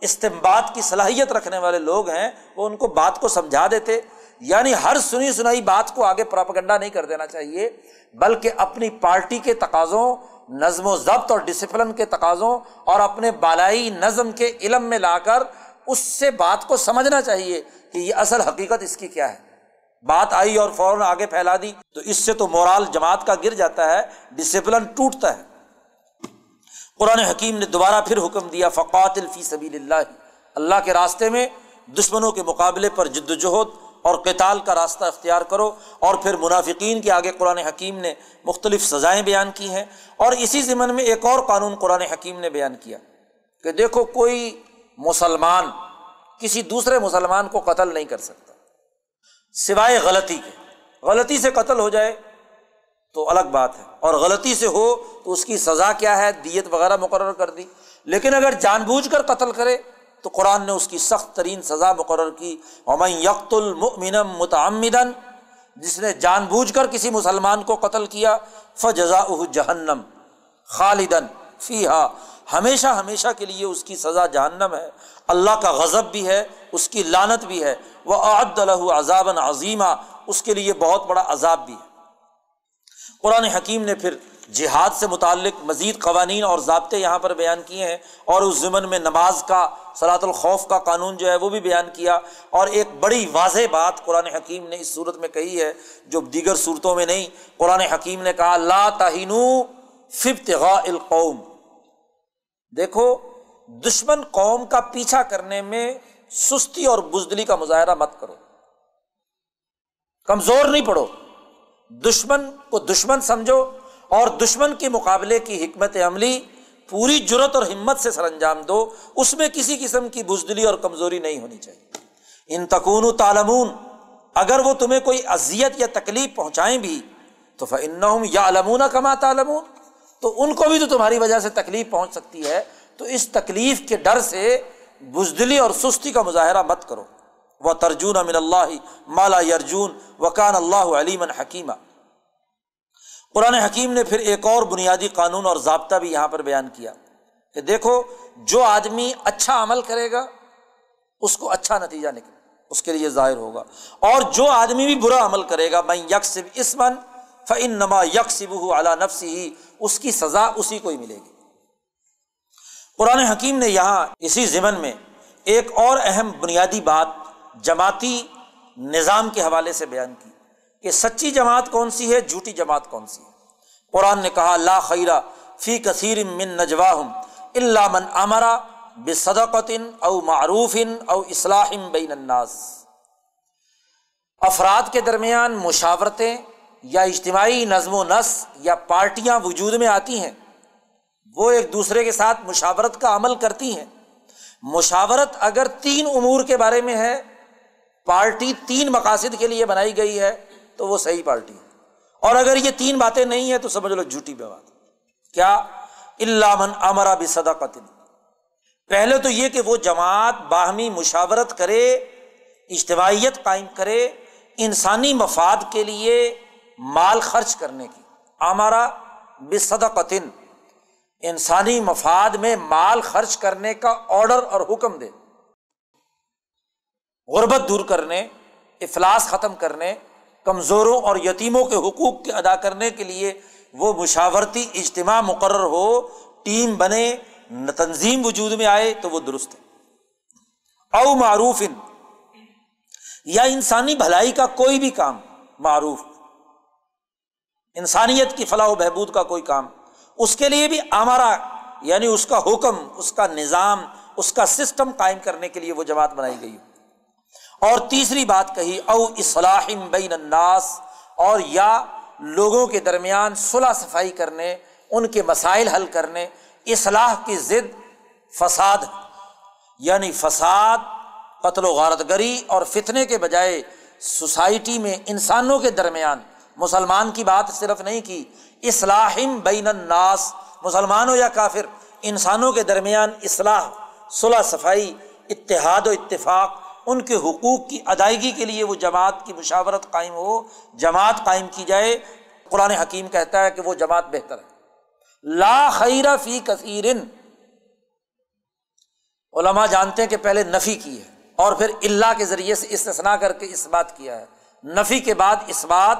استمباد کی صلاحیت رکھنے والے لوگ ہیں، وہ ان کو بات کو سمجھا دیتے۔ یعنی ہر سنی سنائی بات کو آگے پراپگنڈا نہیں کر دینا چاہیے، بلکہ اپنی پارٹی کے تقاضوں نظم و ضبط اور ڈسپلن کے تقاضوں اور اپنے بالائی نظم کے علم میں لا کر اس سے بات کو سمجھنا چاہیے کہ یہ اصل حقیقت اس کی کیا ہے۔ بات آئی اور فوراً آگے پھیلا دی تو اس سے تو مورال جماعت کا گر جاتا ہے ڈسپلن ٹوٹتا ہے۔ قرآن حکیم نے دوبارہ پھر حکم دیا فقات الفی سبیل اللہ۔ اللہ کے راستے میں دشمنوں کے مقابلے پر جد وجہد اور کتال کا راستہ اختیار کرو اور پھر منافقین کے آگے قرآن حکیم نے مختلف سزائیں بیان کی ہیں اور اسی ضمن میں ایک اور قانون قرآن حکیم نے بیان کیا کہ دیکھو کوئی مسلمان کسی دوسرے مسلمان کو قتل نہیں کر سکتا، سوائے غلطی کے۔ غلطی سے قتل ہو جائے تو الگ بات ہے، اور غلطی سے ہو تو اس کی سزا کیا ہے؟ دیت وغیرہ مقرر کر دی۔ لیکن اگر جان بوجھ کر قتل کرے تو قرآن نے اس کی سخت ترین سزا مقرر کی۔ عمین یکت المنم متعمدن جس نے جان بوجھ کر کسی مسلمان کو قتل کیا فجزا جہنم خالدن فی ہا ہمیشہ ہمیشہ کے لیے اس کی سزا جہنم ہے۔ اللہ کا غضب بھی ہے، اس کی لانت بھی ہے۔ وہ عد الح عذاب عظیمہ اس کے لیے بہت بڑا عذاب بھی ہے۔ قرآن حکیم نے پھر جہاد سے متعلق مزید قوانین اور ضابطے یہاں پر بیان کیے ہیں اور اس ضمن میں نماز کا صلاۃ الخوف کا قانون جو ہے وہ بھی بیان کیا اور ایک بڑی واضح بات قرآن حکیم نے اس صورت میں کہی ہے جو دیگر صورتوں میں نہیں۔ قرآن حکیم نے کہا، لا تہین القوم۔ دیکھو، دشمن قوم کا پیچھا کرنے میں سستی اور بزدلی کا مظاہرہ مت کرو۔ کمزور نہیں پڑو۔ دشمن کو دشمن سمجھو اور دشمن کے مقابلے کی حکمت عملی پوری جرت اور ہمت سے سر انجام دو، اس میں کسی قسم کی بزدلی اور کمزوری نہیں ہونی چاہیے۔ ان تکون تالمون اگر وہ تمہیں کوئی اذیت یا تکلیف پہنچائیں بھی، تو فن یا علمون کما تالمون تو ان کو بھی تو تمہاری وجہ سے تکلیف پہنچ سکتی ہے۔ تو اس تکلیف کے ڈر سے بزدلی اور سستی کا مظاہرہ مت کرو۔ وہ ترجون امن اللہ مالا یرجون وکان اللہ علیم حکیمہ قرآن حکیم نے پھر ایک اور بنیادی قانون اور ضابطہ بھی یہاں پر بیان کیا کہ دیکھو، جو آدمی اچھا عمل کرے گا، اس کو اچھا نتیجہ نکلے اس کے لیے ظاہر ہوگا۔ اور جو آدمی بھی برا عمل کرے گا میں یکسب اسمن فن نما یکسب اعلیٰ نفس ہی اس کی سزا اسی کو ہی ملے گی۔ قرآن حکیم نے یہاں اسی ضمن میں ایک اور اہم بنیادی بات جماعتی نظام کے حوالے سے بیان کی۔ کہ سچی جماعت کون سی ہے، جھوٹی جماعت کون سی ہے؟ قرآن نے کہا، لا خیرہ فی کثیر من نجواہم اللہ من امرا بے صدقن او معروف او اصلاح بین الناس۔ افراد کے درمیان مشاورتیں یا اجتماعی نظم و نسق یا پارٹیاں وجود میں آتی ہیں، وہ ایک دوسرے کے ساتھ مشاورت کا عمل کرتی ہیں۔ مشاورت اگر تین امور کے بارے میں ہے، پارٹی تین مقاصد کے لیے بنائی گئی ہے۔ تو وہ صحیح پارٹی ہے۔ اور اگر یہ تین باتیں نہیں ہیں تو سمجھ لو جھوٹی بے بات۔ کیا؟ اللہ من امرا بھی صدا پہلے تو یہ کہ وہ جماعت باہمی مشاورت کرے، اجتماعیت قائم کرے، انسانی مفاد کے لیے مال خرچ کرنے کی۔ ہمارا بے صدا انسانی مفاد میں مال خرچ کرنے کا آڈر اور حکم دے۔ غربت دور کرنے، افلاس ختم کرنے کمزوروں اور یتیموں کے حقوق کے ادا کرنے کے لیے وہ مشاورتی اجتماع مقرر ہو، ٹیم بنے، تنظیم وجود میں آئے تو وہ درست ہے۔ او معروف یا انسانی بھلائی کا کوئی بھی کام معروف، انسانیت کی فلاح و بہبود کا کوئی کام، اس کے لیے بھی ہمارا یعنی اس کا حکم، اس کا نظام، اس کا سسٹم قائم کرنے کے لیے وہ جماعت بنائی گئی اور تیسری بات کہی، او اصلاح بین الناس، اور یا لوگوں کے درمیان صلاح صفائی کرنے، ان کے مسائل حل کرنے، اصلاح کی ضد فساد یعنی فساد، قتل و غارت گری اور فتنے کے بجائے سوسائٹی میں انسانوں کے درمیان۔ مسلمان کی بات صرف نہیں کی اصلاحم بین الناس مسلمان ہو یا کافر، انسانوں کے درمیان اصلاح صلاح صفائی، اتحاد و اتفاق ان کے حقوق کی ادائیگی کے لیے وہ جماعت کی مشاورت قائم ہو، جماعت قائم کی جائے۔ قرآن حکیم کہتا ہے کہ وہ جماعت بہتر ہے۔ لا خیر فی کثیر علما جانتے ہیں کہ پہلے نفی کی ہے اور پھر اللہ کے ذریعے سے استثنا کر کے اس بات کیا ہے۔ نفی کے بعد اس بات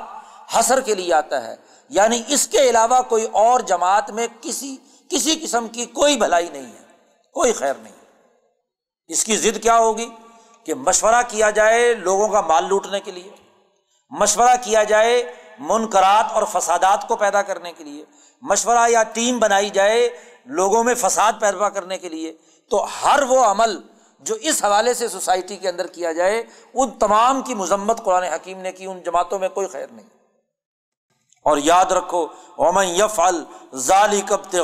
حسر کے لیے آتا ہے۔ یعنی اس کے علاوہ کوئی اور جماعت میں کسی کسی قسم کی کوئی بھلائی نہیں ہے۔ کوئی خیر نہیں۔ اس کی ضد کیا ہوگی؟ کہ مشورہ کیا جائے لوگوں کا مال لوٹنے کے لیے، مشورہ کیا جائے منقرات اور فسادات کو پیدا کرنے کے لیے، مشورہ یا ٹیم بنائی جائے لوگوں میں فساد پیدا کرنے کے لیے۔ تو ہر وہ عمل جو اس حوالے سے سوسائٹی کے اندر کیا جائے، ان تمام کی مذمت قرآن حکیم نے کی، ان جماعتوں میں کوئی خیر نہیں۔ اور یاد رکھو اومن یف الظالی کب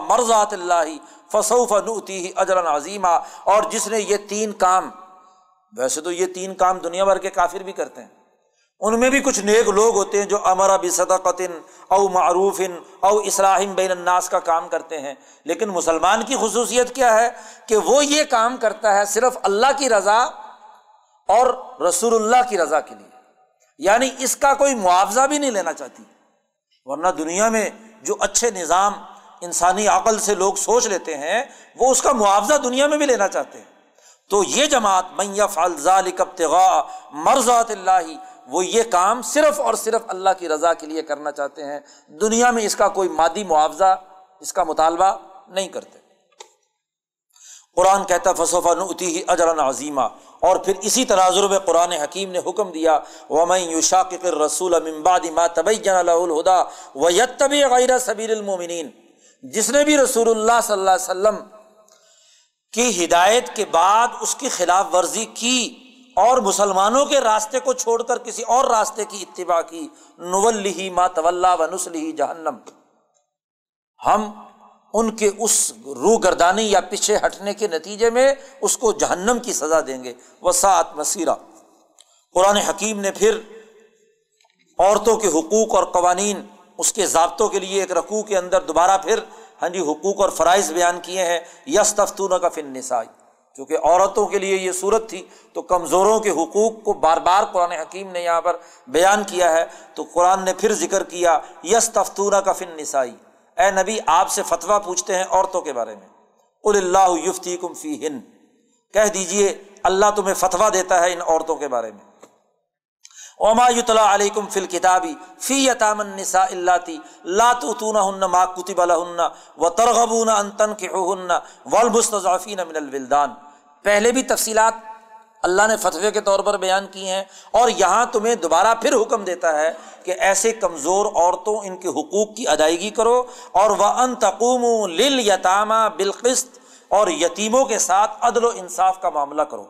مرزات اللہ فصوف نوتی اجرا عظیمہ اور جس نے یہ تین کام ویسے تو یہ تین کام دنیا بھر کے کافر بھی کرتے ہیں۔ ان میں بھی کچھ نیک لوگ ہوتے ہیں جو امرا بھی او معروف او اصلاحم بین الناس کا کام کرتے ہیں۔ لیکن مسلمان کی خصوصیت کیا ہے کہ وہ یہ کام کرتا ہے صرف اللہ کی رضا اور رسول اللہ کی رضا کے لیے۔ یعنی اس کا کوئی معاوضہ بھی نہیں لینا چاہتی۔ ورنہ دنیا میں جو اچھے نظام انسانی عقل سے لوگ سوچ لیتے ہیں، وہ اس کا معاوضہ دنیا میں بھی لینا چاہتے ہیں۔ تو یہ جماعت میف الزالبتغا مرضات اللہ، وہ یہ کام صرف اور صرف اللہ کی رضا کے لیے کرنا چاہتے ہیں۔ دنیا میں اس کا کوئی مادی معاوضہ، اس کا مطالبہ نہیں کرتے۔ قرآن کہتا فصوفہ نتی ہی اجرا عظیمہ اور پھر اسی تناظر میں قرآن حکیم نے حکم دیا، ومن یوشاق رسول امباد ما تبین الہدا و یتب غیر سبیر المومنین جس نے بھی رسول اللہ صلی اللہ علیہ وسلم کی ہدایت کے بعد اس کی خلاف ورزی کی اور مسلمانوں کے راستے کو چھوڑ کر کسی اور راستے کی اتباع کی۔ نول ما طول و نسلی جہنم ہم ان کے اس روح گردانی یا پیچھے ہٹنے کے نتیجے میں اس کو جہنم کی سزا دیں گے۔ وسعت مسیرہ قرآن حکیم نے پھر عورتوں کے حقوق اور قوانین اس کے ضابطوں کے لیے ایک رقوع کے اندر دوبارہ پھر ہاں جی حقوق اور فرائض بیان کیے ہیں یس تفتون کا فن نسائی چونکہ عورتوں کے لیے یہ صورت تھی، تو کمزوروں کے حقوق کو بار بار قرآن حکیم نے یہاں پر بیان کیا ہے۔ تو قرآن نے پھر ذکر کیا یس تفتون کا فن نسائی اے نبی، آپ سے فتویٰ پوچھتے ہیں عورتوں کے بارے میں۔ قل اللہ یفتی کم فی ہند کہہ دیجیے اللہ تمہیں فتویٰ دیتا ہے ان عورتوں کے بارے میں۔ اوما یتلا علیکم فل کتابی فی یتام النساء اللہ لاتون ہن ما کتب لہن و ان تنکحوهن والمستضعفین من الولدان پہلے بھی تفصیلات اللہ نے فتوے کے طور پر بیان کی ہیں اور یہاں تمہیں دوبارہ پھر حکم دیتا ہے کہ ایسے کمزور عورتوں ان کے حقوق کی ادائیگی کرو اور وہ ان تقوم لل یتامہ بالقست اور یتیموں کے ساتھ عدل و انصاف کا معاملہ کرو۔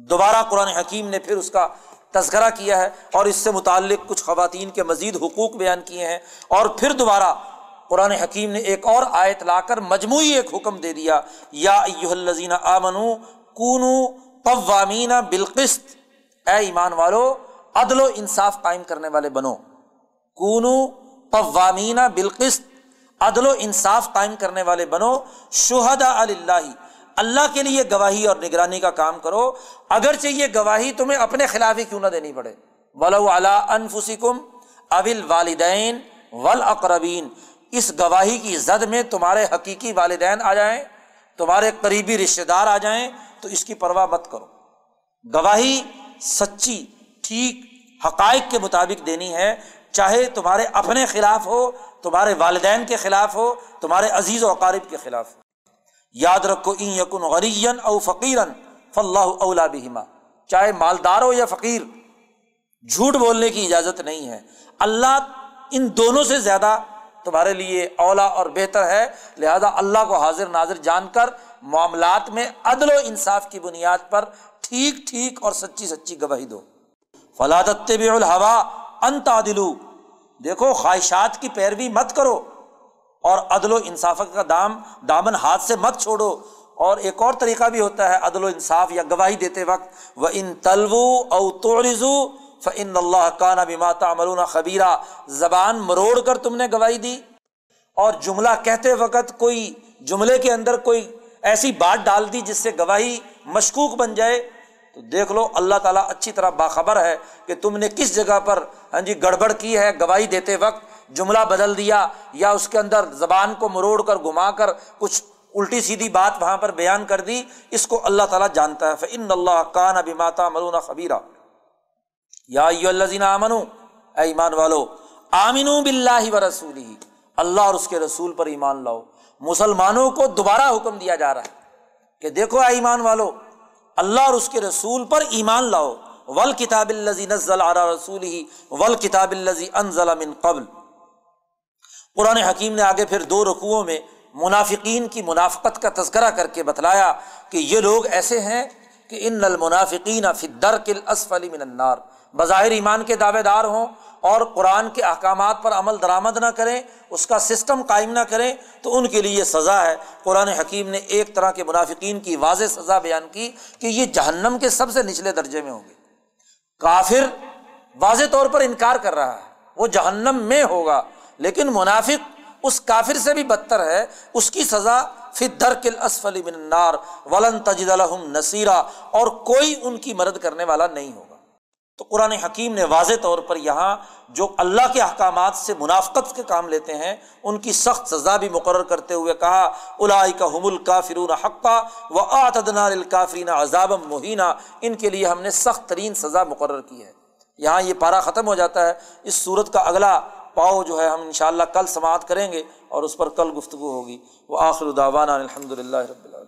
دوبارہ قرآن حکیم نے پھر اس کا تذکرہ کیا ہے اور اس سے متعلق کچھ خواتین کے مزید حقوق بیان کیے ہیں اور پھر دوبارہ قرآن حکیم نے ایک اور آیت لا کر مجموعی ایک حکم دے دیا، یا الزین آمن کونو قوامین بالقست اے ایمان والو، عدل و انصاف قائم کرنے والے بنو کونو قوامین بالقست عدل و انصاف قائم کرنے والے بنو شہدا اللہ اللہ کے لیے گواہی اور نگرانی کا کام کرو، اگرچہ یہ گواہی تمہیں اپنے خلاف ہی کیوں نہ دینی پڑے۔ ولو اعلیٰ انفسکم اول والدین ول اقربین اس گواہی کی زد میں تمہارے حقیقی والدین آ جائیں، تمہارے قریبی رشتے دار آ جائیں، تو اس کی پرواہ مت کرو۔ گواہی سچی، ٹھیک، حقائق کے مطابق دینی ہے۔ چاہے تمہارے اپنے خلاف ہو، تمہارے والدین کے خلاف ہو، تمہارے عزیز و اقارب کے خلاف ہو۔ یاد رکھو این یقن غرین او فقیرن فلاح اولا بہما۔ چاہے مالدار ہو یا فقیر، جھوٹ بولنے کی اجازت نہیں ہے۔ اللہ ان دونوں سے زیادہ تمہارے لیے اولا اور بہتر ہے۔ لہذا اللہ کو حاضر ناظر جان کر معاملات میں عدل و انصاف کی بنیاد پر ٹھیک ٹھیک اور سچی سچی گواہی دو۔ فلادت الحوا انتادلو دیکھو، خواہشات کی پیروی مت کرو۔ اور عدل و انصاف کا دام دامن ہاتھ سے مت چھوڑو۔ اور ایک اور طریقہ بھی ہوتا ہے عدل و انصاف یا گواہی دیتے وقت وہ ان تلو او توڑزو فن اللہ کا نبی ماتا مرون خبیرہ زبان مروڑ کر تم نے گواہی دی۔ اور جملہ کہتے وقت کوئی جملے کے اندر کوئی ایسی بات ڈال دی جس سے گواہی مشکوک بن جائے۔ تو دیکھ لو، اللہ تعالیٰ اچھی طرح باخبر ہے کہ تم نے کس جگہ پر ہاں جی گڑبڑ کی ہے گواہی دیتے وقت۔ جملہ بدل دیا یا اس کے اندر زبان کو مروڑ کر گھما کر کچھ الٹی سیدھی بات وہاں پر بیان کر دی، اس کو اللہ تعالیٰ جانتا ہے۔ فن اللہ کان ابھی ماتا مرون خبیرہ یا امن اے ایمان والو آمین بلّہ و رسول ہی اللہ اور اس کے رسول پر ایمان لاؤ۔ مسلمانوں کو دوبارہ حکم دیا جا رہا ہے کہ دیکھو اے ایمان والو، اللہ اور اس کے رسول پر ایمان لاؤ۔ ول کتاب الزی نزل عرا رسول ہی ول کتاب الزی انزل من قبل۔ قرآن حکیم نے آگے پھر دو رقوؤں میں منافقین کی منافقت کا تذکرہ کر کے بتلایا کہ یہ لوگ ایسے ہیں کہ ان المنافقین فدر کل اسفلی من النار۔ بظاہر ایمان کے دعوے دار ہوں اور قرآن کے احکامات پر عمل درآمد نہ کریں، اس کا سسٹم قائم نہ کریں، تو ان کے لیے یہ سزا ہے۔ قرآن حکیم نے ایک طرح کے منافقین کی واضح سزا بیان کی کہ یہ جہنم کے سب سے نچلے درجے میں ہوں گے۔ کافر واضح طور پر انکار کر رہا ہے، وہ جہنم میں ہوگا۔ لیکن منافق اس کافر سے بھی بدتر ہے، اس کی سزا فدر کل اسفلی منار ولن تجد الحم نصیرہ اور کوئی ان کی مدد کرنے والا نہیں ہوگا۔ تو قرآن حکیم نے واضح طور پر یہاں جو اللہ کے احکامات سے منافقت کے کام لیتے ہیں، ان کی سخت سزا بھی مقرر کرتے ہوئے کہا الائی کا حم الکافرون حقہ و آتدنا الکافرین عذاب مہینہ ان کے لیے ہم نے سخت ترین سزا مقرر کی ہے۔ یہاں یہ پارا ختم ہو جاتا ہے۔ اس صورت کا اگلا پاؤ جو ہے ہم ان شاء اللہ کل سماعت کریں گے اور اس پر کل گفتگو ہوگی۔ وہ آخر داوانہ الحمد للہ رب اللہ